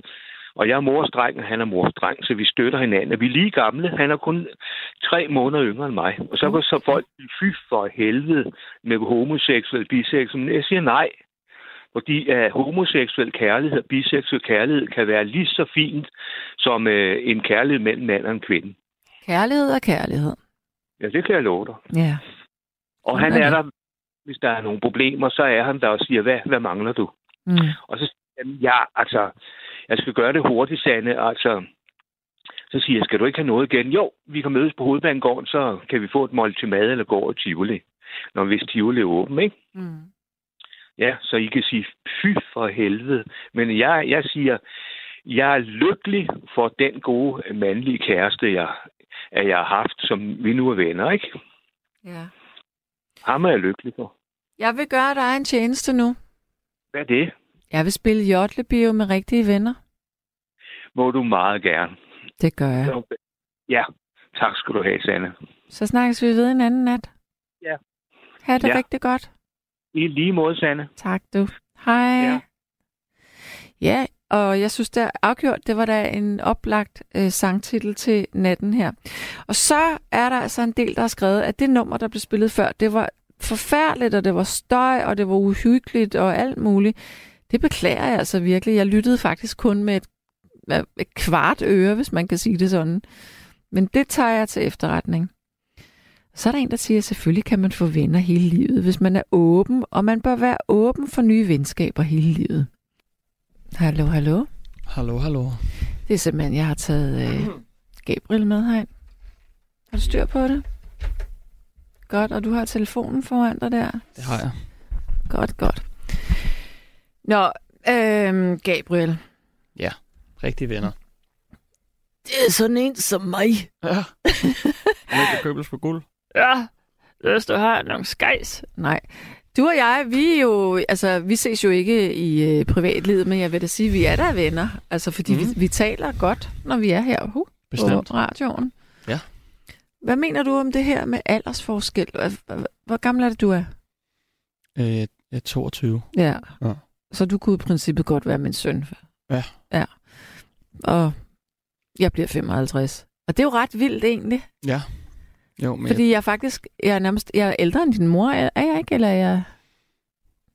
Og jeg er mors dreng, og han er mors dreng, så vi støtter hinanden. Og vi er lige gamle. Han er kun tre måneder yngre end mig. Og så går så folk, fy for helvede, med homoseksuel, biseksuel. Men jeg siger nej. Fordi uh, homoseksuel kærlighed og biseksuel kærlighed kan være lige så fint som uh, en kærlighed mellem mand og en kvinde. Kærlighed er kærlighed. Ja, det kan jeg love dig. Ja. Og Sådan han er er der, hvis der er nogle problemer, så er han der og siger, hvad, hvad mangler du? Mm. Og så siger han, ja, altså, jeg skal gøre det hurtigt, Sanne. Altså, så siger jeg, skal du ikke have noget igen? Jo, vi kan mødes på hovedbanegården, så kan vi få et måltid mad eller gå over Tivoli. Når hvis Tivoli er åben, ikke? Mm. Ja, så I kan sige, fy for helvede. Men jeg, jeg siger, jeg er lykkelig for den gode mandlige kæreste, jeg, at jeg har haft, som vi nu er venner, ikke? Ja. Ham er jeg lykkelig for. Jeg vil gøre dig en tjeneste nu. Hvad er det? Jeg vil spille Jotlebio med rigtige venner. Må du meget gerne. Det gør jeg. Ja, tak skal du have, Sanne. Så snakkes vi ved en anden nat. Ja. Ha' det Ja. rigtig godt. I lige måde, Sanne. Tak du. Hej. Ja. ja, og jeg synes, det er afgjort, det var da en oplagt øh, sangtitel til natten her. Og så er der altså en del, der har skrevet, at det nummer, der blev spillet før, det var forfærdeligt, og det var støj, og det var uhyggeligt, og alt muligt. Det beklager jeg altså virkelig. Jeg lyttede faktisk kun med et, et kvart øre, hvis man kan sige det sådan. Men det tager jeg til efterretning. Så er der en, der siger, at selvfølgelig kan man få venner hele livet, hvis man er åben, og man bør være åben for nye venskaber hele livet. Hallo, hallo. Hallo, hallo. Det er simpelthen, jeg har taget øh, Gabriel med herind. Har du styr på det? Godt, og du har telefonen foran dig der. Det har jeg. Godt, godt. Nå, øh, Gabriel. Rigtige venner. Det er sådan en som mig. Ja. [laughs] Han kan købes på guld. Ja, hvis du har nogle skejs. Nej. Du og jeg, vi er jo, altså, vi ses jo ikke i øh, privatlivet, men jeg vil da sige, at vi er der venner. Altså, fordi mm. vi, Mhm. vi taler godt, når vi er her uh, på radioen. Hvad mener du om det her med aldersforskel? Hvor, gammel er det, du er? Øh, jeg er 22. Ja. Ja. Så du kunne i princippet godt være min søn. Ja. Ja. Og jeg bliver 55. Og det er jo ret vildt egentlig. Ja. Jo, men Fordi jeg er faktisk, jeg er nærmest, jeg er ældre end din mor, er jeg ikke? Eller er jeg,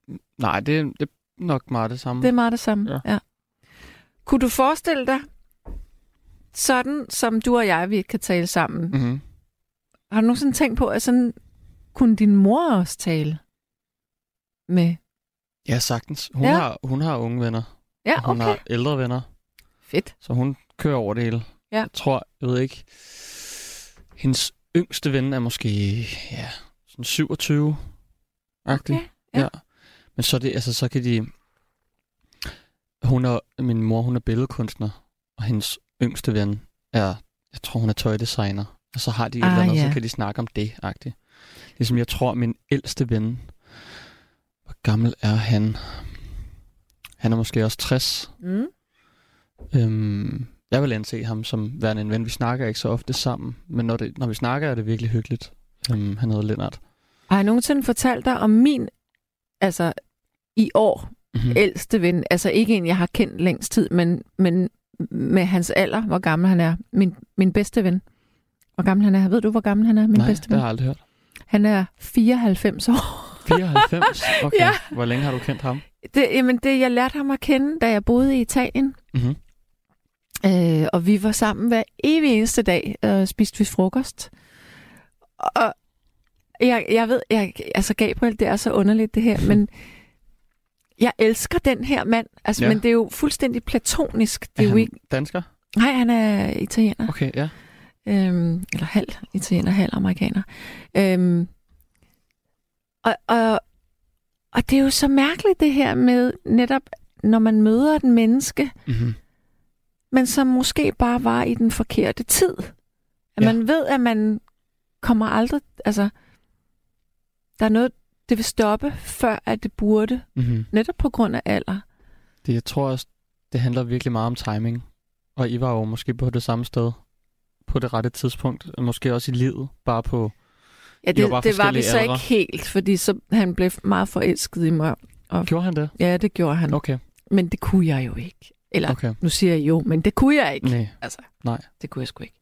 jeg, nej, det, det er nok meget det samme. det er meget det samme. Ja. ja. Kunne du forestille dig, sådan som du og jeg, vi kan tale sammen, mm. Mm-hmm. Har du nogensinde tænkt på, at sådan kunne din mor også tale med? Ja, sagtens. Hun, Ja. ja. Har, hun har unge venner. Ja, og hun okay. har ældre venner. Fedt. Så hun kører over det hele. Ja. Jeg tror, jeg ved ikke, hendes yngste ven er måske, ja, sådan 27 agtig. Okay, ja. Men så, det, altså, så kan de... Hun er, min mor, hun er billedkunstner, og hendes yngste ven er jeg tror, hun er tøjdesigner. Og så har de et Ah, eller andet, ja. så kan de snakke om det, agtigt. Ligesom jeg tror, min ældste ven, hvor gammel er han? Han er måske også 60. Mm. Øhm, jeg vil anse ham som værende en ven. Vi snakker ikke så ofte sammen, men når, det, når vi snakker, er det virkelig hyggeligt. Øhm, han hedder Lennart. Har jeg nogensinde fortalt dig om min, altså i år, Mm-hmm. ældste ven, altså ikke en, jeg har kendt længst tid, men, men med hans alder, hvor gammel han er. Min, min bedste ven. Hvor gammel han er. Ved du, hvor gammel han er, min Nej, bedste det har jeg aldrig hørt. Han er 94 år. 94? [laughs] Okay. Ja. Hvor længe har du kendt ham? Det, jamen, det, jeg lærte ham at kende, da jeg boede i Italien. Mm-hmm. Øh, og vi var sammen hver evig eneste dag og spiste vi frokost. Og jeg, jeg ved, jeg, altså Gabriel, det er så underligt det her, men jeg elsker den her mand. Altså, Ja. Men det er jo fuldstændig platonisk. Det er, Er jo han ikke... dansker? Nej, han er italiener. Okay, ja. Øhm, eller halv italiener, halv amerikaner. Øhm, og, og, og det er jo så mærkeligt det her med netop, når man møder et menneske, Mm-hmm. men som måske bare var i den forkerte tid. At Ja. man ved, at man kommer aldrig... Altså, der er noget, det vil stoppe, før at det burde, Mm-hmm. netop på grund af alder. Det, jeg tror også, det handler virkelig meget om timing. Og I var jo måske på det samme sted på det rette tidspunkt. og Måske også i livet, bare på... Ja, I var det, det var vi så aldre. ikke helt, fordi så, han blev meget forelsket i mig. Gjorde han det? Ja, det gjorde han. Okay, Men det kunne jeg jo ikke. Eller, okay. nu siger jeg jo, men det kunne jeg ikke. Nej. Altså, Nej. det kunne jeg sgu ikke.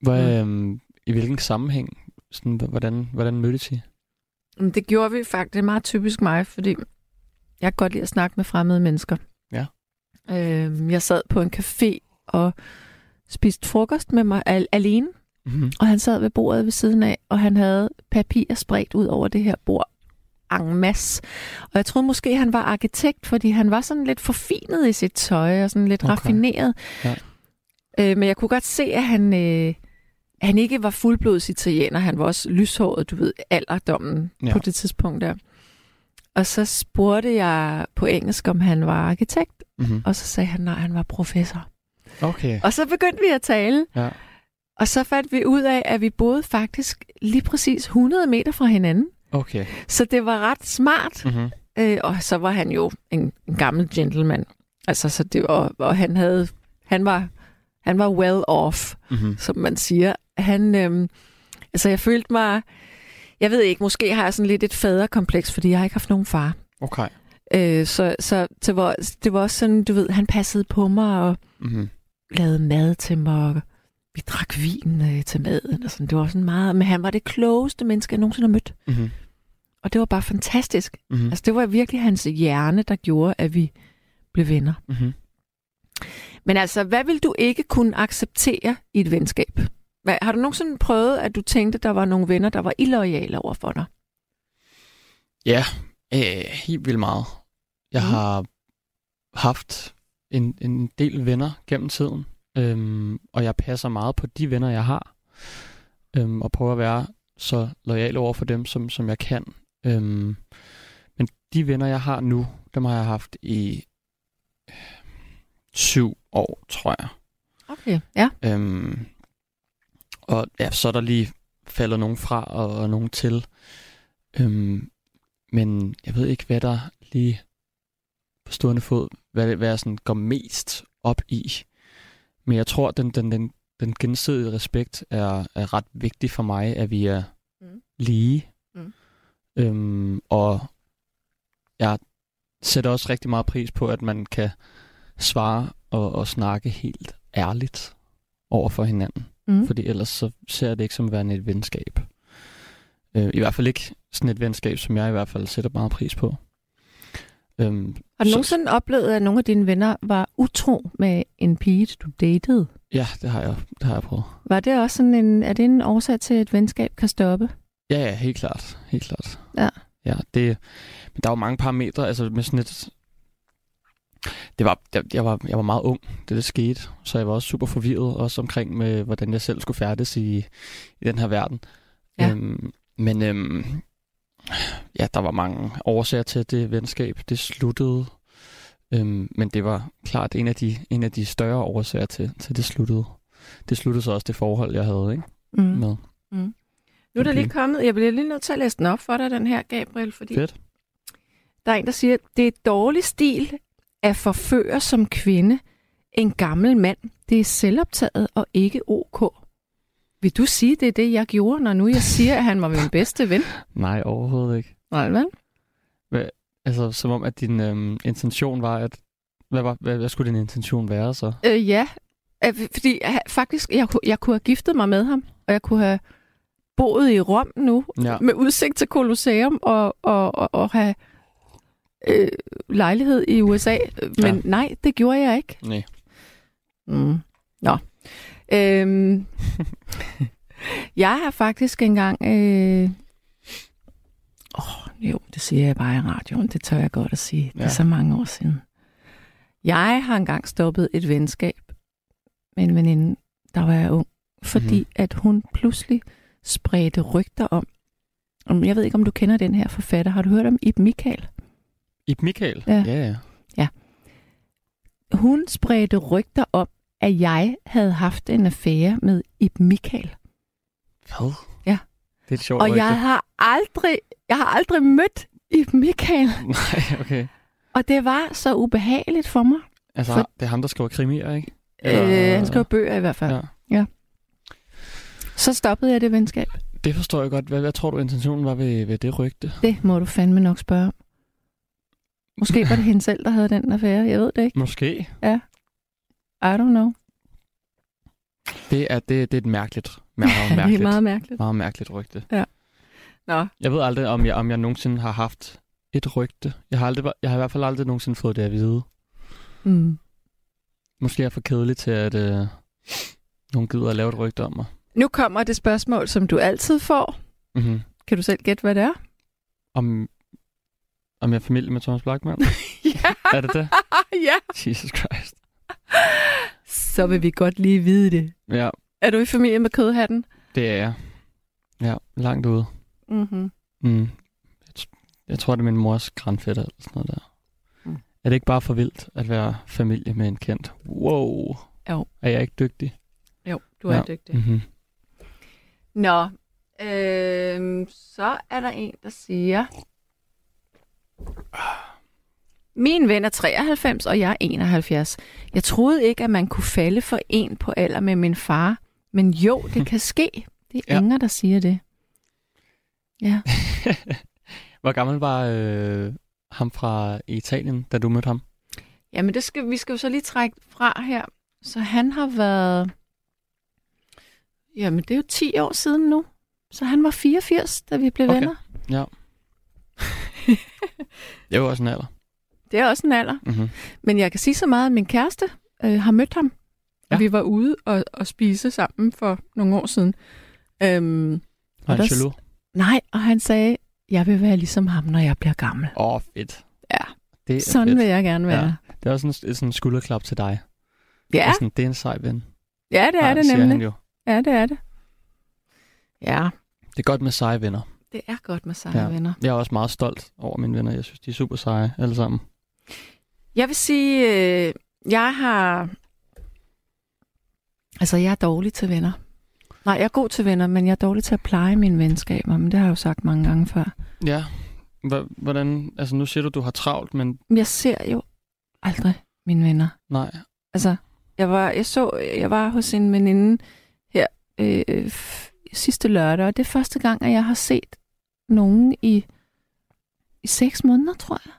Hvad, øhm, I hvilken sammenhæng? Sådan, hvordan, hvordan mødtes I? Det gjorde vi faktisk. Det er meget typisk mig, fordi jeg kan godt lide at snakke med fremmede mennesker. Ja. Øhm, jeg sad på en café og spiste frokost med mig al- alene, Mm-hmm. og han sad ved bordet ved siden af, og han havde papir spredt ud over det her bord. En masse. Og jeg troede måske, han var arkitekt, fordi han var sådan lidt forfinet i sit tøj, og sådan lidt Okay. raffineret. Ja. Øh, men jeg kunne godt se, at han, øh, han ikke var fuldblods italiener. Han var også lyshåret, du ved, alderdommen ja. på det tidspunkt der. Og så spurgte jeg på engelsk, om han var arkitekt, Mm-hmm. og så sagde han, nej, han var professor. Okay. Og så begyndte vi at tale, Ja. og så fandt vi ud af, at vi boede faktisk lige præcis 100 meter fra hinanden. Okay. Så det var ret smart. Mm-hmm. Øh, og så var han jo en, en gammel gentleman. Altså, så det var, og han havde, han var, han var well off, Mm-hmm. som man siger. Han, øhm, altså jeg følte mig, jeg ved ikke, måske har jeg sådan lidt et faderkompleks, fordi jeg har ikke haft nogen far. Okay. Øh, så så det, var, det var også sådan, du ved, han passede på mig og Mm-hmm. Lavede mad til mig, og vi drak vin øh, til maden og sådan. Det var sådan meget, men han var det klogeste menneske, jeg nogensinde har mødt. Mm-hmm. Og det var bare fantastisk. Mm-hmm. Altså, det var virkelig hans hjerne, der gjorde, at vi blev venner. Mm-hmm. Men altså, hvad vil du ikke kunne acceptere i et venskab? Hvad, har du nogensinde prøvet, at du tænkte, der var nogle venner, der var illoyale over for dig? Ja, øh, helt vildt meget. Jeg Mm. har haft en, en del venner gennem tiden, øhm, og jeg passer meget på de venner, jeg har, øhm, og prøver at være så lojal over for dem, som, som jeg kan. Øhm, men de venner, jeg har nu, dem har jeg haft i øh, syv år, tror jeg. Okay. Ja. Øhm, og ja, så er der lige faldet nogen fra og, og nogen til. Øhm, men jeg ved ikke, hvad der lige på stående fod, hvad, hvad jeg sådan går mest op i. Men jeg tror, den, den, den, den gensidige respekt er, er ret vigtig for mig, at vi er Mm. lige. Mm. Øhm, og jeg sætter også rigtig meget pris på, at man kan svare og, og snakke helt ærligt over for hinanden. Mm. Fordi ellers så ser jeg det ikke som værende et venskab. Øh, I hvert fald ikke sådan et venskab, som jeg i hvert fald sætter meget pris på. Øhm, Har du så- nogensinde oplevet, at nogle af dine venner var utro med en pige, du datede? Ja, det har jeg, det har jeg prøvet. Var det også sådan en, er det en årsag til, at et venskab kan stoppe? Ja, ja, helt klart. Helt klart. Ja. Ja, det, men der er jo mange parametre, altså med sådan et... Det var, jeg, jeg, var, jeg var meget ung, det skete, så jeg var også super forvirret, også omkring med, hvordan jeg selv skulle færdes i, i den her verden. Ja. Øhm, men øhm, ja, der var mange årsager til, at det venskab det sluttede. Øhm, men det var klart en af de, en af de større årsager til, til det sluttede. det sluttede så også det forhold, jeg havde ikke? Mm. med. Nu er der Okay. lige kommet, jeg bliver lige nødt til at læse den op for dig, den her, Gabriel, fordi Fedt. der er en, der siger, det er dårlig stil at forføre som kvinde en gammel mand. Det er selvoptaget og ikke ok. Vil du sige, det er det, jeg gjorde, når nu jeg siger, at han var min bedste ven? [laughs] Nej, overhovedet ikke. Nej, vel? Altså, som om, at din øhm, intention var, at... Hvad, var, hvad, hvad skulle din intention være så? Øh, ja, Øh, fordi øh, faktisk, jeg, jeg kunne have giftet mig med ham, og jeg kunne have boet i Rom nu, Ja. med udsigt til Colosseum, og, og, og, og have øh, lejlighed i USA. Men Ja. nej, det gjorde jeg ikke. Nej. Mm. Nå. Øhm, jeg har faktisk engang... Øh... Oh, jo, det siger jeg bare i radioen. Det tør jeg godt at sige. Det er Ja. så mange år siden. Jeg har engang stoppet et venskab med en veninde, der var jeg ung, fordi Mhm. at hun pludselig spredte rygter om, jeg ved ikke, om du kender den her forfatter. Har du hørt om Ib Michael? Ib Michael? Ja. ja, ja. Hun spredte rygter om, at jeg havde haft en affære med Ib Michael. Hvad? Ja. Det er sjovt Og jeg har aldrig, jeg har aldrig mødt Ib Michael. [laughs] Nej, okay. Og det var så ubehageligt for mig. Altså, For- det er ham, der skriver krimier, ikke? Øh, han skrev bøger i hvert fald. Ja. ja. Så stoppede jeg det venskab. Det forstår jeg godt. Hvad, hvad tror du, intentionen var ved, ved det rygte? Det må du fandme nok spørge om. Måske var det hende selv, der havde den affære. Jeg ved det ikke. Måske. I don't know. Det er, det, det er et mærkeligt, meget [laughs] det mærkeligt, er meget mærkeligt. meget mærkeligt rygte. Nå, Jeg ved aldrig, om jeg, om jeg nogensinde har haft et rygte. Jeg har, aldrig, jeg har i hvert fald aldrig nogensinde fået det at vide. mm. Måske er jeg for kedelig til, at øh, nogen gider at lave et rygte om mig. Nu kommer det spørgsmål, som du altid får. Mm-hmm. Kan du selv gætte, hvad det er? Om, om jeg er familie med Thomas Blackman? [laughs] ja, er det det? [laughs] ja. Jesus Christ. Så vil vi godt lige vide det. Ja, Er du i familie med kødhatten? det er jeg. Ja, langt ude. Mm-hmm. Mm. Jeg, t- jeg tror, det er min mors grandfætter eller sådan noget der. Mm. Er det ikke bare for vildt at være familie med en kendt? Wow. Jo. Er jeg ikke dygtig? Jo, du er Ja. dygtig. Mm-hmm. Nå, øhm, så er der en, der siger... Min ven er 93, og jeg er 71. Jeg troede ikke, at man kunne falde for en på alder med min far. Men jo, det [laughs] kan ske. Det er Ja. Inger, der siger det. Ja. [laughs] Hvor gammel var øh, ham fra Italien, da du mødte ham? Jamen, det skal, vi skal jo så lige trække fra her. Så han har været... Jamen, det er jo 10 år siden nu. Så han var 84, da vi blev Okay. venner. Ja. [laughs] jeg var også en alder. Det er også en alder. Mm-hmm. Men jeg kan sige så meget, at min kæreste øh, har mødt ham. Ja. Vi var ude og, og spise sammen for nogle år siden. Øhm, Var han jaloux? nej, og han sagde, jeg vil være ligesom ham, når jeg bliver gammel. Åh, oh, fedt. Ja. Det er Sådan fedt. vil jeg gerne være. Ja. Det er også en, et sådan skulderklap til dig. Ja, Det er, sådan, det er en sej ven. ja det er Ja, det nemlig. Jo. Ja, det er det. Ja, Det er godt med seje venner. det er godt med seje Ja. venner. Jeg er også meget stolt over mine venner. Jeg synes, de er super seje alle sammen. Jeg vil sige, øh, jeg har... Altså, jeg er dårlig til venner. Nej, jeg er god til venner, men jeg er dårlig til at pleje mine venskaber. Men det har jeg jo sagt mange gange før. Ja. Hvordan, altså nu siger du, du har travlt, men jeg ser jo aldrig mine venner. nej. Altså, jeg var, jeg så, jeg var hos en veninde her øh, sidste lørdag, og det er første gang, at jeg har set nogen i, i seks måneder, tror jeg.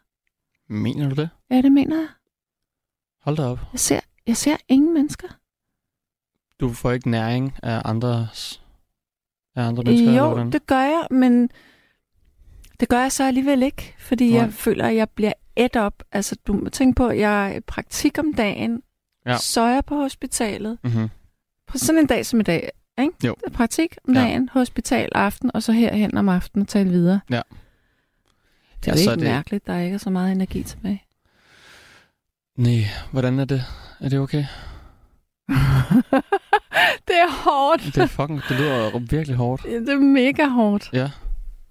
Mener du det? Ja, det mener jeg. Hold da op. Jeg ser, jeg ser ingen mennesker. Du får ikke næring af andres af andre mennesker? jo, det gør jeg, men det gør jeg så alligevel ikke, fordi Nej. jeg føler, at jeg bliver et op. Altså, du må tænke på, at jeg er i praktik om dagen, Ja. så er jeg på hospitalet. Mm-hmm. På sådan en dag som i dag, ikke? Jo. Det er praktik om Ja. dagen, hospital aften, og så herhen om aftenen og tale videre. Ja. Det er Ja, jo ikke er det- mærkeligt, der ikke er så meget energi tilbage. Nej, hvordan er det? Er det okay? [laughs] det er hårdt. Det er fucking, det lyder virkelig hårdt. Det er mega hårdt. Ja.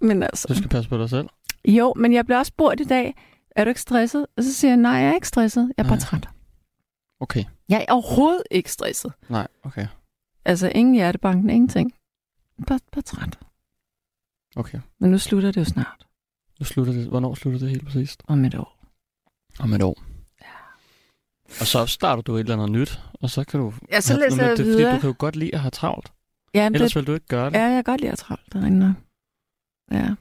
Men altså, Du skal passe på dig selv. jo, men jeg blev også spurgt i dag, er du ikke stresset? Og så siger jeg, nej, jeg er ikke stresset. Jeg er bare Nej. træt. Okay. Jeg er overhovedet ikke stresset. Nej, okay. Altså, ingen hjertebanken, ingenting. Bare, bare træt. Okay. Men nu slutter det jo snart. Nu slutter det. Hvornår slutter det helt præcist? Om et år. Om et år. Ja. Og så starter du et eller andet nyt, og så kan du... Ja, så have- læser jeg det, er videre. Fordi du kan jo godt lide at have travlt. Ja, men Ellers det, vil du ikke gøre det. ja, jeg kan godt lide at travlt. Det er. Ja.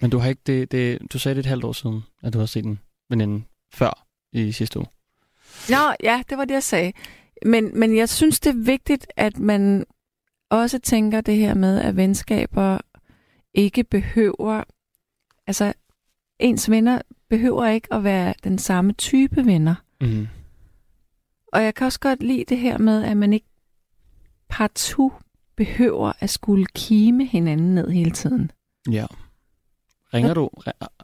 Men du har ikke det, det... Du sagde det et halvt år siden, at du har set en veninde før i sidste uge. Nå, ja, det var det, jeg sagde. Men, men jeg synes, det er vigtigt, at man også tænker det her med, at venskaber ikke behøver... Altså, ens venner behøver ikke at være den samme type venner. Mm. Og jeg kan også godt lide det her med, at man ikke partout behøver at skulle kime hinanden ned hele tiden. Ja. Ringer du,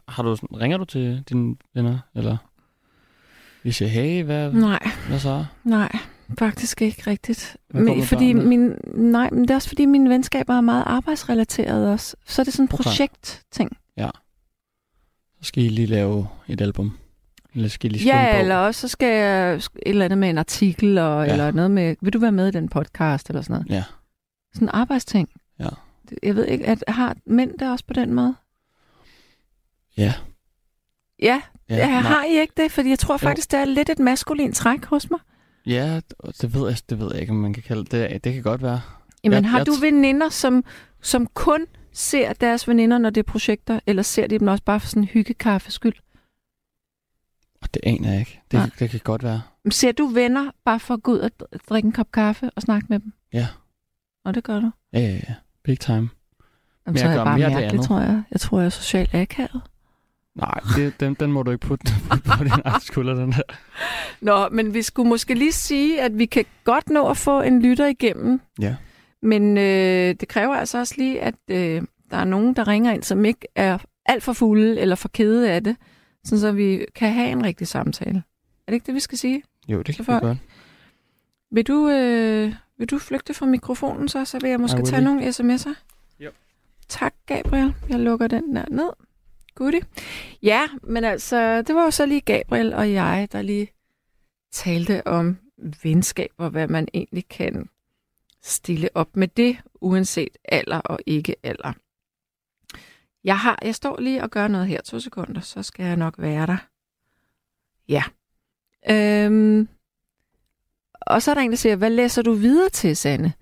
har du, ringer du til dine venner, eller vi siger, hey, hvad, Nej, hvad så? nej, faktisk ikke rigtigt. Men, fordi min, nej, men det er også fordi mine venskaber er meget arbejdsrelateret også. Så er det sådan en Okay. projektting. Så skal I lige lave et album. Eller skal I lige Ja, bog? eller også så skal jeg et eller andet med en artikel, og, Ja. eller noget med, vil du være med i den podcast, eller sådan noget. Ja. Sådan en arbejdsting. Ja. Jeg ved ikke, at har mænd det også på den måde? Ja. Ja, Ja, ja nej. har I ikke det? Fordi jeg tror Jo. faktisk, det er lidt et maskulin træk hos mig. Ja, det ved, jeg, det ved jeg ikke, om man kan kalde det. Det kan godt være. Jamen, Jeg- har jeg du veninder, som, som kun ser deres veninder, når det er projekter, eller ser de dem også bare for sådan en hyggekaffe skyld? Det aner jeg ikke. Det, Nej. det kan godt være. Ser du venner bare for at gå ud og dr- drikke en kop kaffe og snakke med dem? Ja. Og det gør du? Ja, ja, ja. Big time. Jamen, Men så jeg er jeg bare mere det mærkelig, andet. tror jeg. Jeg tror, jeg er socialt akavet. Nej, det, den, den må du ikke [laughs] putte på din egen skulder, den der. Nå, men vi skulle måske lige sige, at vi kan godt nå at få en lytter igennem. Ja. Men øh, det kræver altså også lige, at øh, der er nogen, der ringer ind, som ikke er alt for fulde eller for kede af det, sådan så vi kan have en rigtig samtale. Er det ikke det, vi skal sige? Jo, det kan vi godt. Vil du, øh, vil du flygte fra mikrofonen så, så vil jeg måske tage be. nogle sms'er? Jo. Tak, Gabriel. Jeg lukker den der ned. Goodie. Ja, men altså, det var jo så lige Gabriel og jeg, der lige talte om venskab og hvad man egentlig kan stille op med det, uanset alder og ikke alder. Jeg, har, jeg står lige og gør noget her. To sekunder, så skal jeg nok være der. Ja. Øhm, og så er der en, der siger, hvad læser du videre til, Sanne?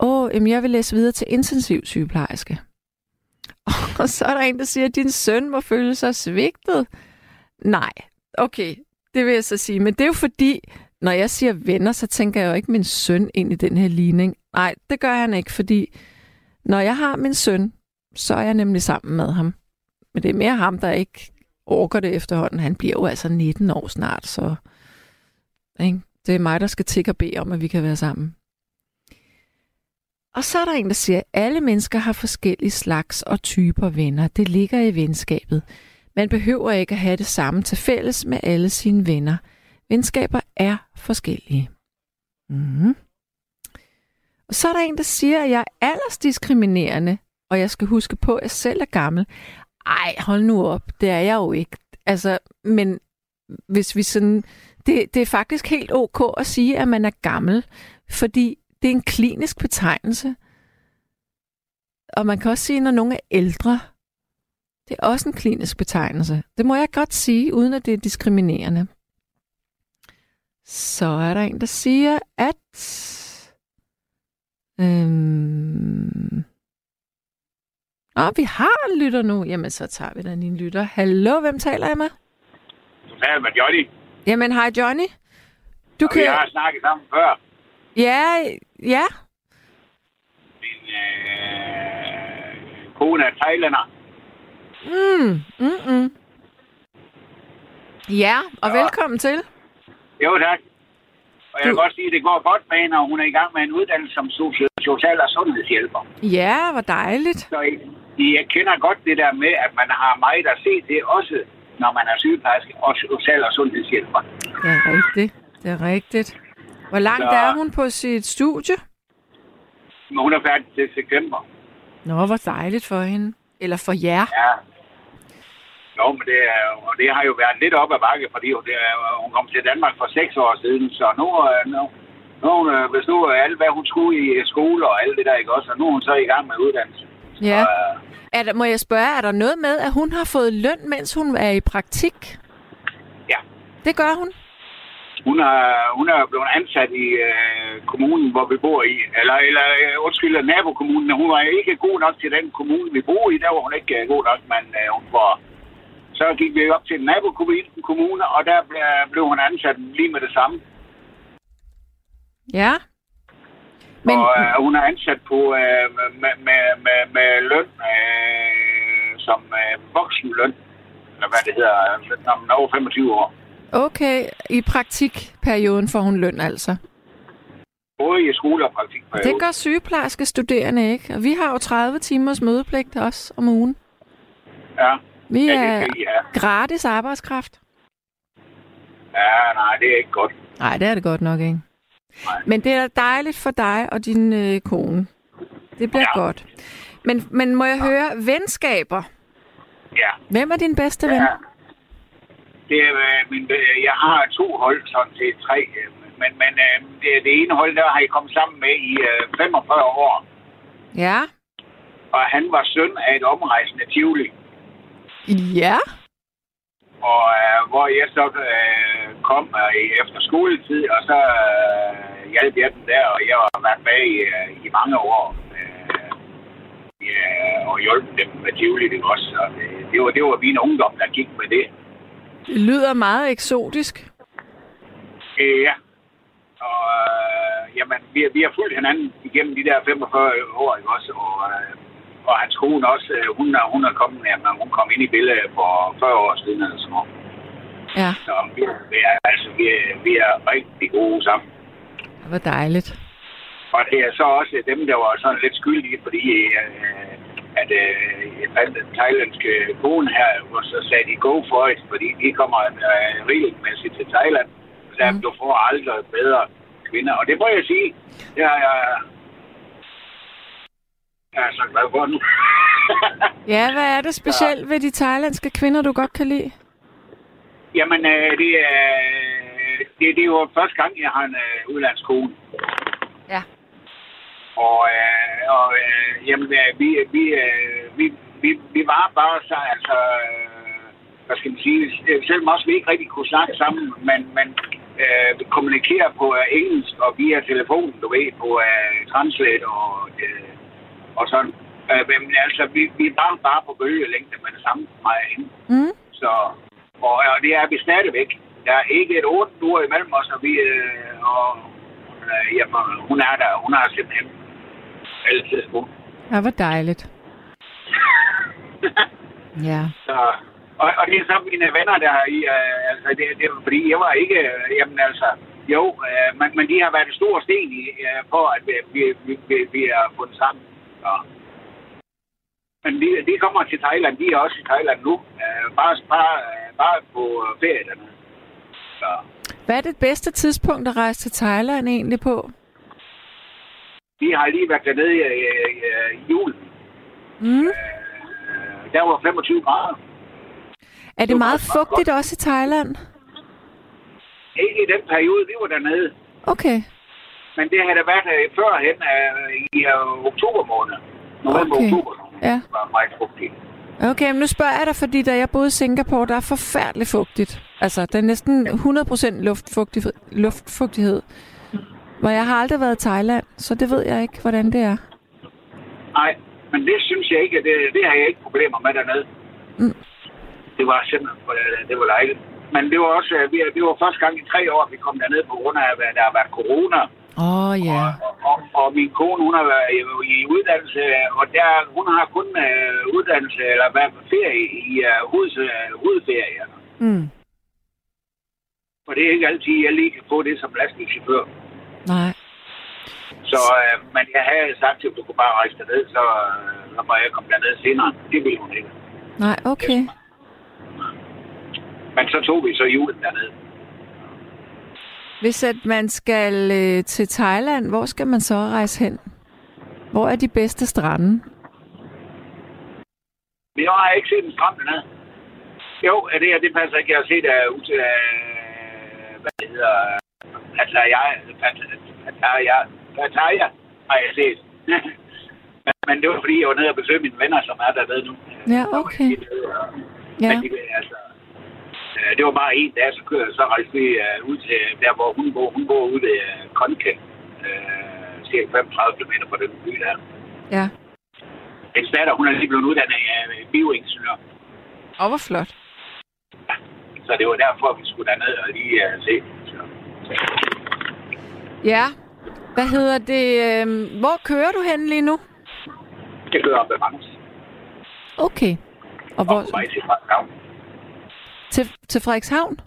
Åh, oh, jamen jeg vil læse videre til intensiv sygeplejerske. [laughs] Og så er der en, der siger, at din søn må føle sig svigtet. Nej, okay, det vil jeg så sige. Men det er jo fordi, når jeg siger venner, så tænker jeg jo ikke min søn ind i den her ligning. Nej, det gør han ikke, fordi når jeg har min søn, så er jeg nemlig sammen med ham. Men det er mere ham, der ikke orker det efterhånden. Han bliver jo altså 19 år snart, så ikke? det er mig, der skal tikke og bede om, at vi kan være sammen. Og så er der en, der siger, at alle mennesker har forskellige slags og typer venner. Det ligger i venskabet. Man behøver ikke at have det samme til fælles med alle sine venner. Venskaber er forskellige. Mm-hmm. Og så er der en, der siger, at jeg er aldersdiskriminerende, og jeg skal huske på, at jeg selv er gammel. Ej, hold nu op. Det er jeg jo ikke. Altså, men hvis vi sådan... Det, det er faktisk helt ok at sige, at man er gammel, fordi det er en klinisk betegnelse. Og man kan også sige, når nogen er ældre. Det er også en klinisk betegnelse. Det må jeg godt sige, uden at det er diskriminerende. Så er der en, der siger, at... Øhm... Åh, vi har en lytter nu. Jamen, så tager vi da en lytter. Hallo, hvem taler jeg med? Ja, men Johnny, Jamen, hej Johnny. Du vi kan... har snakket sammen før. Ja, ja. Min øh, kone er thailander. Mm, mm, mm. Ja, og Ja. velkommen til. Jo, tak. Og jeg kan godt sige, at det går godt med hende, og hun er i gang med en uddannelse som soci- social- og sundhedshjælper. Ja, hvor dejligt. Så I kender godt det der med, at man har meget at se til, også når man er sygeplejerske og social- og sundhedshjælper. Det er rigtigt. Det er rigtigt. Hvor langt Så- er hun på sit studie? Hun er færdig til september. Nå, hvor dejligt for hende. Eller for jer. Ja. Jo, men det, er, og det har jo været lidt op ad bakke, fordi hun, det hun kom til Danmark for seks år siden, så nu, øh, nu, Nu, hun, øh, nu er alt, hvad hun skulle i skole og alt det der, ikke også? Og nu er hun så i gang med uddannelse. Ja. Og, øh, Er der, må jeg spørge, er der noget med, at hun har fået løn, mens hun er i praktik? Ja. Det gør hun? hun, er, hun er blevet ansat i øh, kommunen, hvor vi bor i. Eller, eller øh, undskyld, nabokommunen. Hun var ikke god nok til den kommune, vi bor i. Der var hun ikke øh, god nok, men øh, hun var... Så gik vi op til en nabokommune, og der blev, hun ansat lige med det samme. Ja. Men... Og øh, hun er ansat på øh, med, med, med, med løn øh, som øh, voksenløn, eller hvad det hedder, når man er over 25 år. Okay, i praktikperioden får hun løn altså. Både i skole og praktikperiode. Det gør sygeplejerske studerende ikke, og vi har jo 30 timers mødepligt også om ugen. Ja. Vi ja, er det, ja. gratis arbejdskraft. Ja, nej, det er ikke godt. Nej, det er det godt nok ikke. Nej. Men det er dejligt for dig og din øh, kone. Det bliver ja. godt. Men, men må jeg ja. høre, venskaber? Ja. Hvem er din bedste ven? Ja. Det er, øh, min, øh, jeg har to hold, sådan set tre. øh, Men, men øh, det, det ene hold, der har jeg kommet sammen med i øh, 45 år. Ja. Og han var søn af et omrejsende Tivoli. Ja. Og øh, hvor jeg så øh, kom øh, efter skoletid, og så øh, hjalp jeg dem der, og jeg har været med i, øh, i mange år. Øh, ja, og hjulpet dem med Tivoli, det også. Og det, det, var, det var min ungdom, der gik med det. Det lyder meget eksotisk. Øh, ja. Og øh, jamen, vi, vi har fulgt hinanden igennem de der 45 år, ikke også? Og, øh, og hans kone også, øh, hun, hun er kommet, jamen, hun kom ind i billedet for 40 år siden eller sådan noget. Ja. Så vi, vi, er, altså, vi, er, vi er rigtig gode sammen. Det var dejligt. Og det er så også dem, der var sådan lidt skyldige, fordi øh, at øh, fandt den thailandske kone her, og så sagde de go for it, fordi de kommer øh, regelmæssigt til Thailand. Så mm. du får aldrig bedre kvinder. Og det må jeg sige, jeg, jeg, jeg er så glad for nu. [laughs] ja, hvad er det specielt ja. ved de thailandske kvinder, du godt kan lide? Jamen, øh, det, er, det, det er jo første gang, jeg har en øh, udlandskone. Ja. Og, øh, og øh, jamen, øh, vi, vi, øh, vi, vi, vi var bare så, altså, øh, hvad skal man sige, selvom også vi ikke rigtig kunne snakke sammen, men, men øh, kommunikere på øh, engelsk og via telefonen, du ved, på øh, Translate og, øh, og sådan. Øh, men altså, vi, vi var bare på bølgelængde med det samme, mig hende. Mm. Så, og, og det er vi stadigvæk. Der er ikke et otte uger imellem os, og vi, øh, og, øh, jamen, hun er der. Hun er simpelthen altid god. Ja, hvor dejligt. [laughs] ja. Så, og, og det er så mine venner, der i, øh, altså, det, det, fordi jeg var ikke, øh, jamen altså, jo, øh, men, men de har været en stor sten i, øh, for, at vi, vi, vi, vi er fundet sammen. Så. Men de, de kommer til Thailand, de er også i Thailand nu, øh, bare, bare, bare på ferie dernede. Så. Hvad er det bedste tidspunkt at rejse til Thailand egentlig på? Vi har lige været dernede i, i, i, i julen. Mm. Øh, der var 25 grader. Er det meget fugtigt også i Thailand? Ikke i den periode, vi var dernede. Okay. Men det havde der været uh, førhen uh, i uh, oktober måned. November, Okay. oktober. Ja. var meget fugtigt. Okay, men nu spørger jeg dig, fordi da jeg boede i Singapore, der er forfærdeligt fugtigt. Altså, der er næsten 100% luftfugtighed, luftfugtighed. Hvor jeg har aldrig været i Thailand, så det ved jeg ikke, hvordan det er. Nej, men det synes jeg ikke, det, det har jeg ikke problemer med dernede. Mm. Det var simpelthen, øh, det var dejligt. Men det var også, øh, vi, det var første gang i tre år, vi kom derned på grund af, at der har været corona. Åh, oh, ja. Og, og, og min kone, hun har været i, uddannelse, og der, hun har kun uh, uddannelse, eller været på ferie i uh, hoved, uh, hovedferie. Mm. For det er ikke altid, jeg lige kan få det som lastbilchauffør. Nej. Så, øh, men jeg havde sagt til, at du kunne bare rejse derned, så, øh, så må jeg komme derned senere. Det ville hun ikke. Nej, okay. Men så tog vi så julen dernede. Hvis at man skal øh, til Thailand, hvor skal man så rejse hen? Hvor er de bedste strande? Men jeg har ikke set en strand dernede. Jo, det her, det passer ikke. Jeg har set uh, ud til, uh, hvad det hedder, Der. Der tager jeg, har jeg set. men, [laughs] men det var fordi, jeg var nede og besøge mine venner, som er dernede nu. Ja, okay. Ja. Ja. Men de, altså, øh, det var bare en dag, så kører så rejste vi øh, ud til der, hvor hun bor. Hun bor ude ved øh, Konken. Øh, cirka 35 km fra den by der. Ja. Hendes datter, hun er lige blevet uddannet af øh, bioingeniør. Og hvor flot. Så det var derfor, vi skulle derned og lige uh, se. Så. Ja. Hvad hedder det? Øh, hvor kører du hen lige nu? Det kører op ad. Okay. Og hvor, Og på vej til Frederikshavn. Til, til Frederikshavn?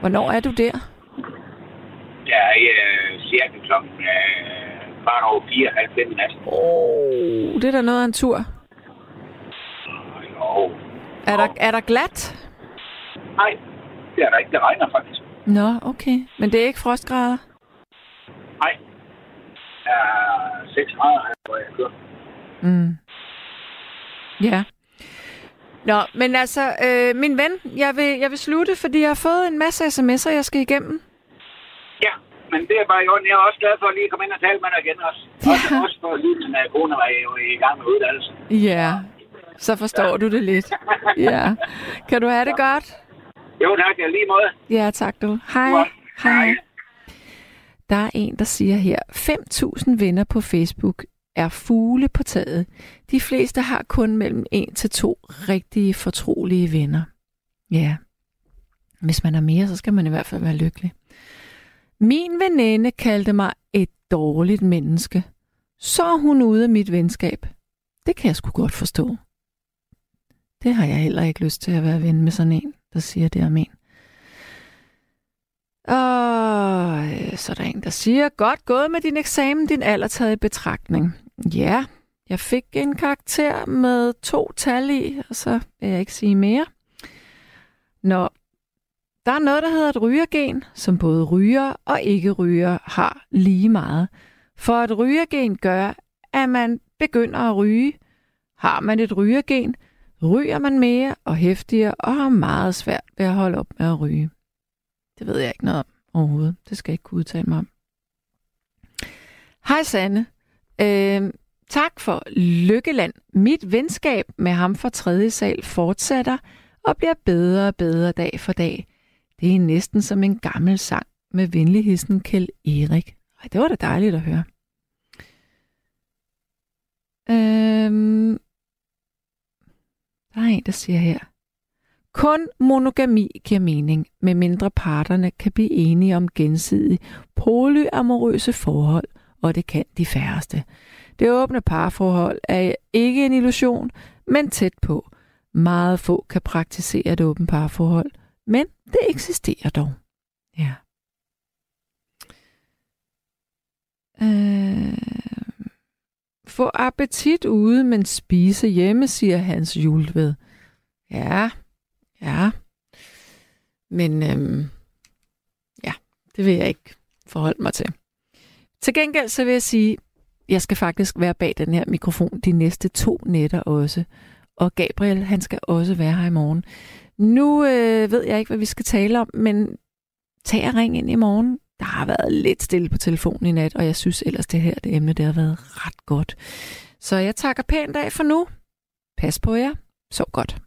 Hvornår er du der? Jeg er uh, cirka klokken uh, kvart over fire, halv fem i nat. Oh, det er da noget af en tur. Jo. Er der, er der glat? Nej, det er der ikke. Det regner faktisk. Nå, okay. Men det er ikke frostgrader? Nej. Der er 6 grader hvor jeg kører. Mm. Ja. Nå, men altså, øh, min ven, jeg vil, jeg vil slutte, fordi jeg har fået en masse sms'er, jeg skal igennem. Ja, men det er bare i orden. Jeg er også glad for at lige komme ind og tale med dig igen også. Også, også for at min kone var jo i gang med uddannelse. Ja, så forstår ja. du det lidt. Ja. Kan du have det godt? Jo tak, jeg lige måde. Ja, tak du. Hej. Godt. Hej. Der er en, der siger her, 5.000 venner på Facebook er fugle på taget. De fleste har kun mellem en til to rigtige fortrolige venner. Ja, hvis man har mere, så skal man i hvert fald være lykkelig. Min veninde kaldte mig et dårligt menneske. Så er hun ude af mit venskab. Det kan jeg sgu godt forstå. Det har jeg heller ikke lyst til at være ven med sådan en, der siger det om en. Og øh, så er der en, der siger, godt gået med din eksamen, din alder taget i betragtning. Ja, jeg fik en karakter med to tal i, og så vil jeg ikke sige mere. Nå, der er noget, der hedder et rygergen, som både ryger og ikke ryger har lige meget. For et rygergen gør, at man begynder at ryge. Har man et rygergen, ryger man mere og hæftigere og har meget svært ved at holde op med at ryge. Det ved jeg ikke noget om overhovedet. Det skal jeg ikke kunne udtale mig om. Hej Sanne. Øh, tak for Lykkeland. Mit venskab med ham fra tredje sal fortsætter og bliver bedre og bedre dag for dag. Det er næsten som en gammel sang med venligheden Kjeld Erik. Ej, det var da dejligt at høre. Øhm, der er en, der siger her. Kun monogami giver mening, med mindre parterne kan blive enige om gensidige polyamorøse forhold, og det kan de færreste. Det åbne parforhold er ikke en illusion, men tæt på. Meget få kan praktisere et åbent parforhold, men det eksisterer dog. Ja. Øh... Få appetit ude, men spise hjemme, siger Hans Julved. Ja, ja. Men øhm, ja, det vil jeg ikke forholde mig til. Til gengæld så vil jeg sige, jeg skal faktisk være bag den her mikrofon de næste to nætter også. Og Gabriel, han skal også være her i morgen. Nu øh, ved jeg ikke, hvad vi skal tale om, men tag og ring ind i morgen. Der har været lidt stille på telefonen i nat, og jeg synes ellers, det her det emne det har været ret godt. Så jeg takker pænt af for nu. Pas på jer. Sov godt.